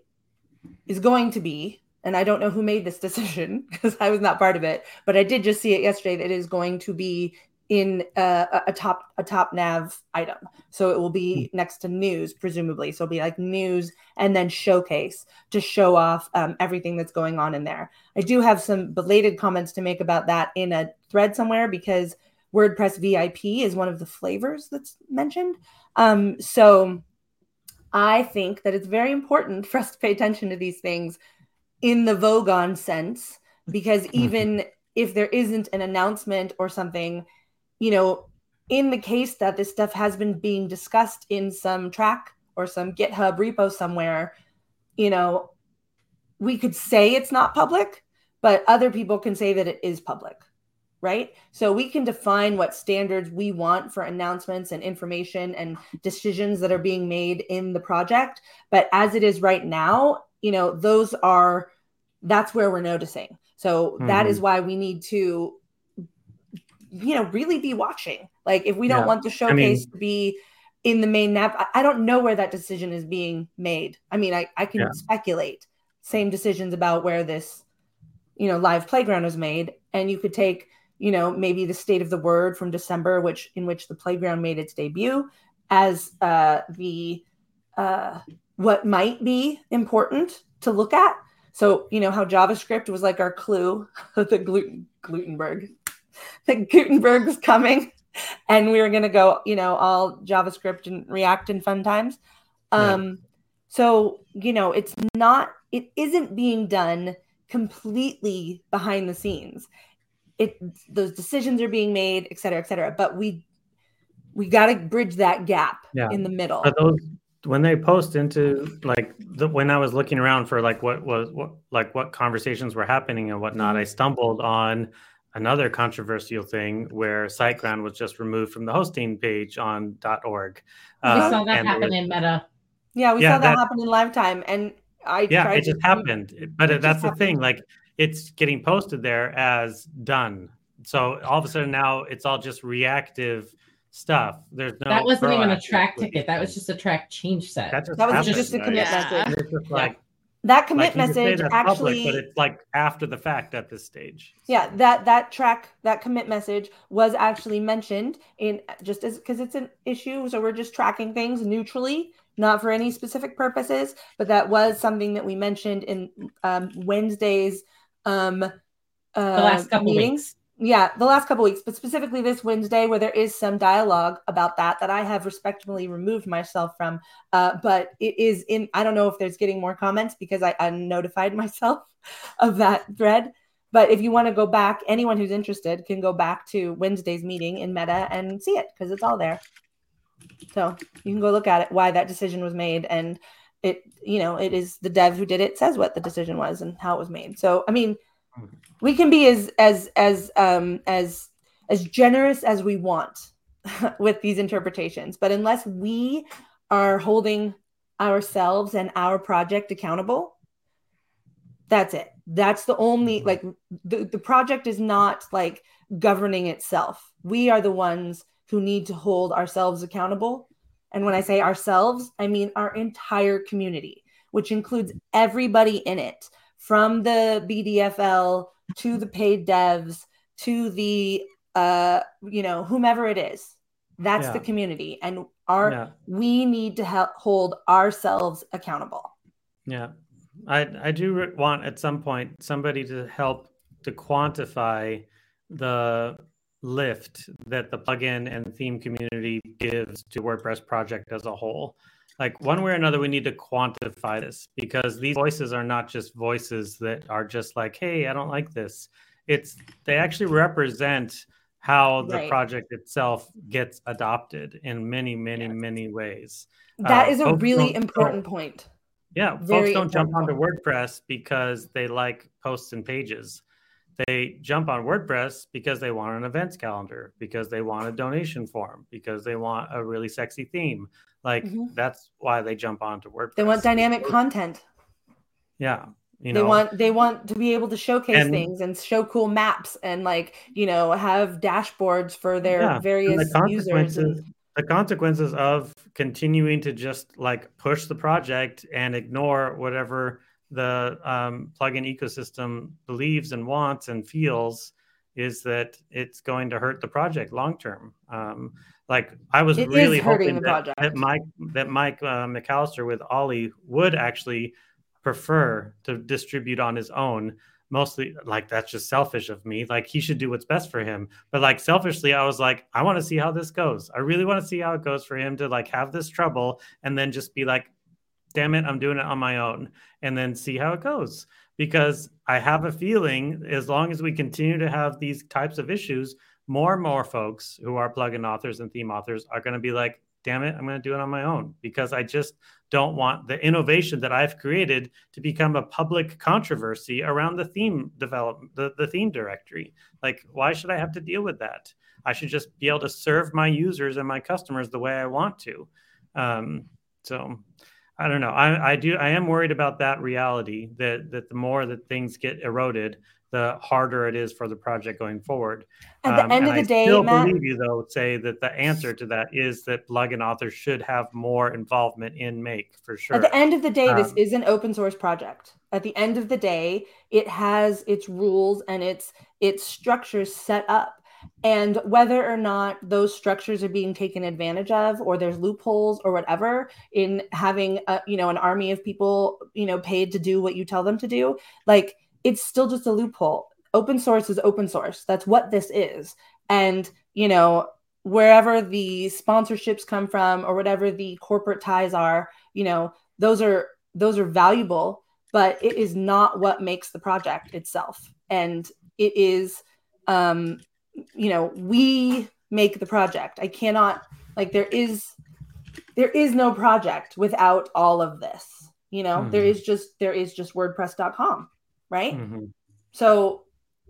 is going to be. And I don't know who made this decision because I was not part of it, but I did just see it yesterday that it is going to be in uh, a, a top a top nav item. So it will be next to news, presumably. So it'll be like news and then showcase to show off um, everything that's going on in there. I do have some belated comments to make about that in a thread somewhere because WordPress VIP is one of the flavors that's mentioned. Um, so I think that it's very important for us to pay attention to these things in the Vogon sense because even if there isn't an announcement or something, you know, in the case that this stuff has been being discussed in some Trac or some GitHub repo somewhere, you know, we could say it's not public, but other people can say that it is public, right? So we can define what standards we want for announcements and information and decisions that are being made in the project. But as it is right now, you know, those are that's where we're noticing. So that is hmm. why we need to you know really be watching. Like if we don't Yeah. want the showcase to be in the main nav I, I don't know where that decision is being made. I mean i, I can Yeah. speculate. Same decisions about where this you know live playground was made. And you could take you know maybe the state of the word from december which in which the playground made its debut as uh the uh what might be important to look at. So you know how javascript was like our clue the gluten glutenberg that Gutenberg was coming and we were going to go, you know, all JavaScript and React in fun times. Yeah. Um, So, you know, it's not, it isn't being done completely behind the scenes. It, those decisions are being made, et cetera, et cetera. But we, we got to bridge that gap Yeah. in the middle. But those when they post into like the, when I was looking around for like what was what like what conversations were happening and whatnot, I stumbled on another controversial thing where SiteGround was just removed from the hosting page on .org. we Uh, saw that happen there- in Meta. yeah, we yeah, saw that, that- happen in Lifetime. And I yeah, tried it just to- happened. But it that's just the thing, like it's getting posted there as done. So all of a sudden now it's all just reactive stuff. There's no that wasn't even a Trac ticket. That was just a Trac change set. that just That was happened. just a Nice. commit Yeah. message. It's just like That commit like, you could say message that's actually public, but it's like after the fact at this stage. yeah that that Trac that commit message was actually mentioned in just as because it's an issue so we're just tracking things neutrally not for any specific purposes but that was something that we mentioned in um, wednesday's um uh, the last couple meetings weeks. Yeah the last couple weeks but specifically this wednesday where there is some dialogue about that that i have respectfully removed myself from uh, but it is in i don't know if there's getting more comments because i unnotified myself of that thread but if you want to go back anyone who's interested can go back to wednesday's meeting in meta and see it because it's all there. So you can go look at it why that decision was made and it you know it is the dev who did it says what the decision was and how it was made. So i mean we can be as as as um as as generous as we want with these interpretations but unless we are holding ourselves and our project accountable that's it. That's the only like the, the project is not like governing itself. We are the ones who need to hold ourselves accountable. And when i say ourselves i mean our entire community which includes everybody in it from the bdfl to the paid devs to the uh you know whomever it is that's Yeah. the community and our yeah. we need to help hold ourselves accountable Yeah, I I do want at some point somebody to help to quantify the lift that the plugin and theme community gives to WordPress project as a whole. Like one way or another, we need to quantify this because these voices are not just voices that are just like, "Hey, I don't like this." It's they actually represent how the Right. project itself gets adopted in many, many, Yes. many ways. That Uh, is a really important point yeah, folks don't jump onto WordPress because they like posts and pages. They jump on WordPress because they want an events calendar, because they want a donation form, because they want a really sexy theme. Like Mhm. that's why they jump onto WordPress. they want dynamic content Yeah, you they know, want they want to be able to showcase And- things and show cool maps and like you know have dashboards for their Yeah, various the users consequences and, the consequences of continuing to just like push the project and ignore whatever the um, plugin ecosystem believes and wants and feels is that it's going to hurt the project long term. Um, like I was It really hoping that, that Mike that Mike uh, McAlister with Ollie would actually prefer to distribute on his own. Mostly, like that's just selfish of me. Like he should do what's best for him. But like selfishly, I was like, I want to see how this goes. I really want to see how it goes for him to like have this trouble and then just be like, damn it, I'm doing it on my own, and then see how it goes. Because I have a feeling as long as we continue to have these types of issues, more and more folks who are plugin authors and theme authors are going to be like, damn it, I'm going to do it on my own because I just don't want the innovation that I've created to become a public controversy around the theme development, the, the theme directory. Like, why should I have to deal with that? I should just be able to serve my users and my customers the way I want to. Um, so I don't know. I, I do. I am worried about that reality that that the more that things get eroded, the harder it is for the project going forward. at the Um, end of the day, I day still matt believe you though. Sé that the answer to that is that plugin authors should have more involvement in Make for sure. At the end of the day, this Um, is an open source project. At the end of the day, it has its rules and its its structures set up. And whether or not those structures are being taken advantage of, or there's loopholes or whatever in having a, you know an army of people you know paid to do what you tell them to do, like it's still just a loophole. Open source is open source. That's what this is. And you know wherever the sponsorships come from or whatever the corporate ties are, you know those are those are valuable, but it is not what makes the project itself. And it is um you know, we make the project. I cannot like there is there is no project without all of this. You know, there Mhm. is just there is just wordpress.com, right? Mhm. So,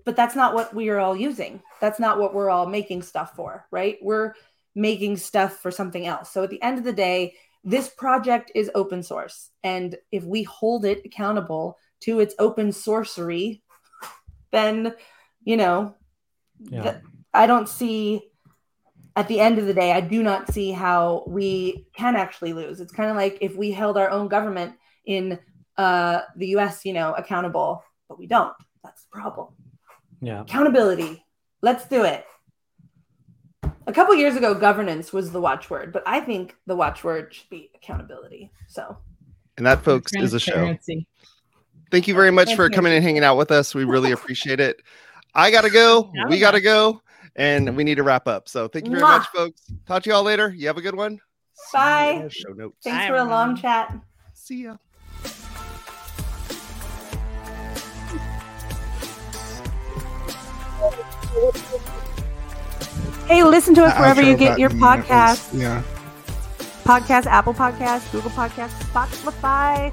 but that's not what we are all using. That's not what we're all making stuff for, right? We're making stuff for something else. So at the end of the day, this project is open source. And if we hold it accountable to its open sorcery, then, you know, Yeah. I don't see at the end of the day, I do not see how we can actually lose. It's kind of like if we held our own government in uh, the US, you know, accountable, but we don't. That's the problem. Yeah. Accountability. Let's do it. A couple years ago, governance was the watchword, but I think the watchword should be accountability. So, And that, folks, is a show. Thank you very much for coming and hanging out with us. We really appreciate it. I gotta go. Yeah. We gotta go, and we need to wrap up. So thank you very Mwah. much, folks. Talk to you all later. You have a good one. Bye. you in the Show notes. thanks Bye, for a long chat. See ya. Hey, listen to us wherever you get your button was- podcasts. yeah. Podcast, Apple Podcasts, Google Podcasts, Spotify,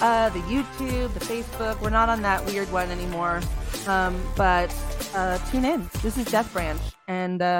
uh, the YouTube, the Facebook. We're not on that weird one anymore. Um, but uh, tune in. This is Dev Branch. And uh,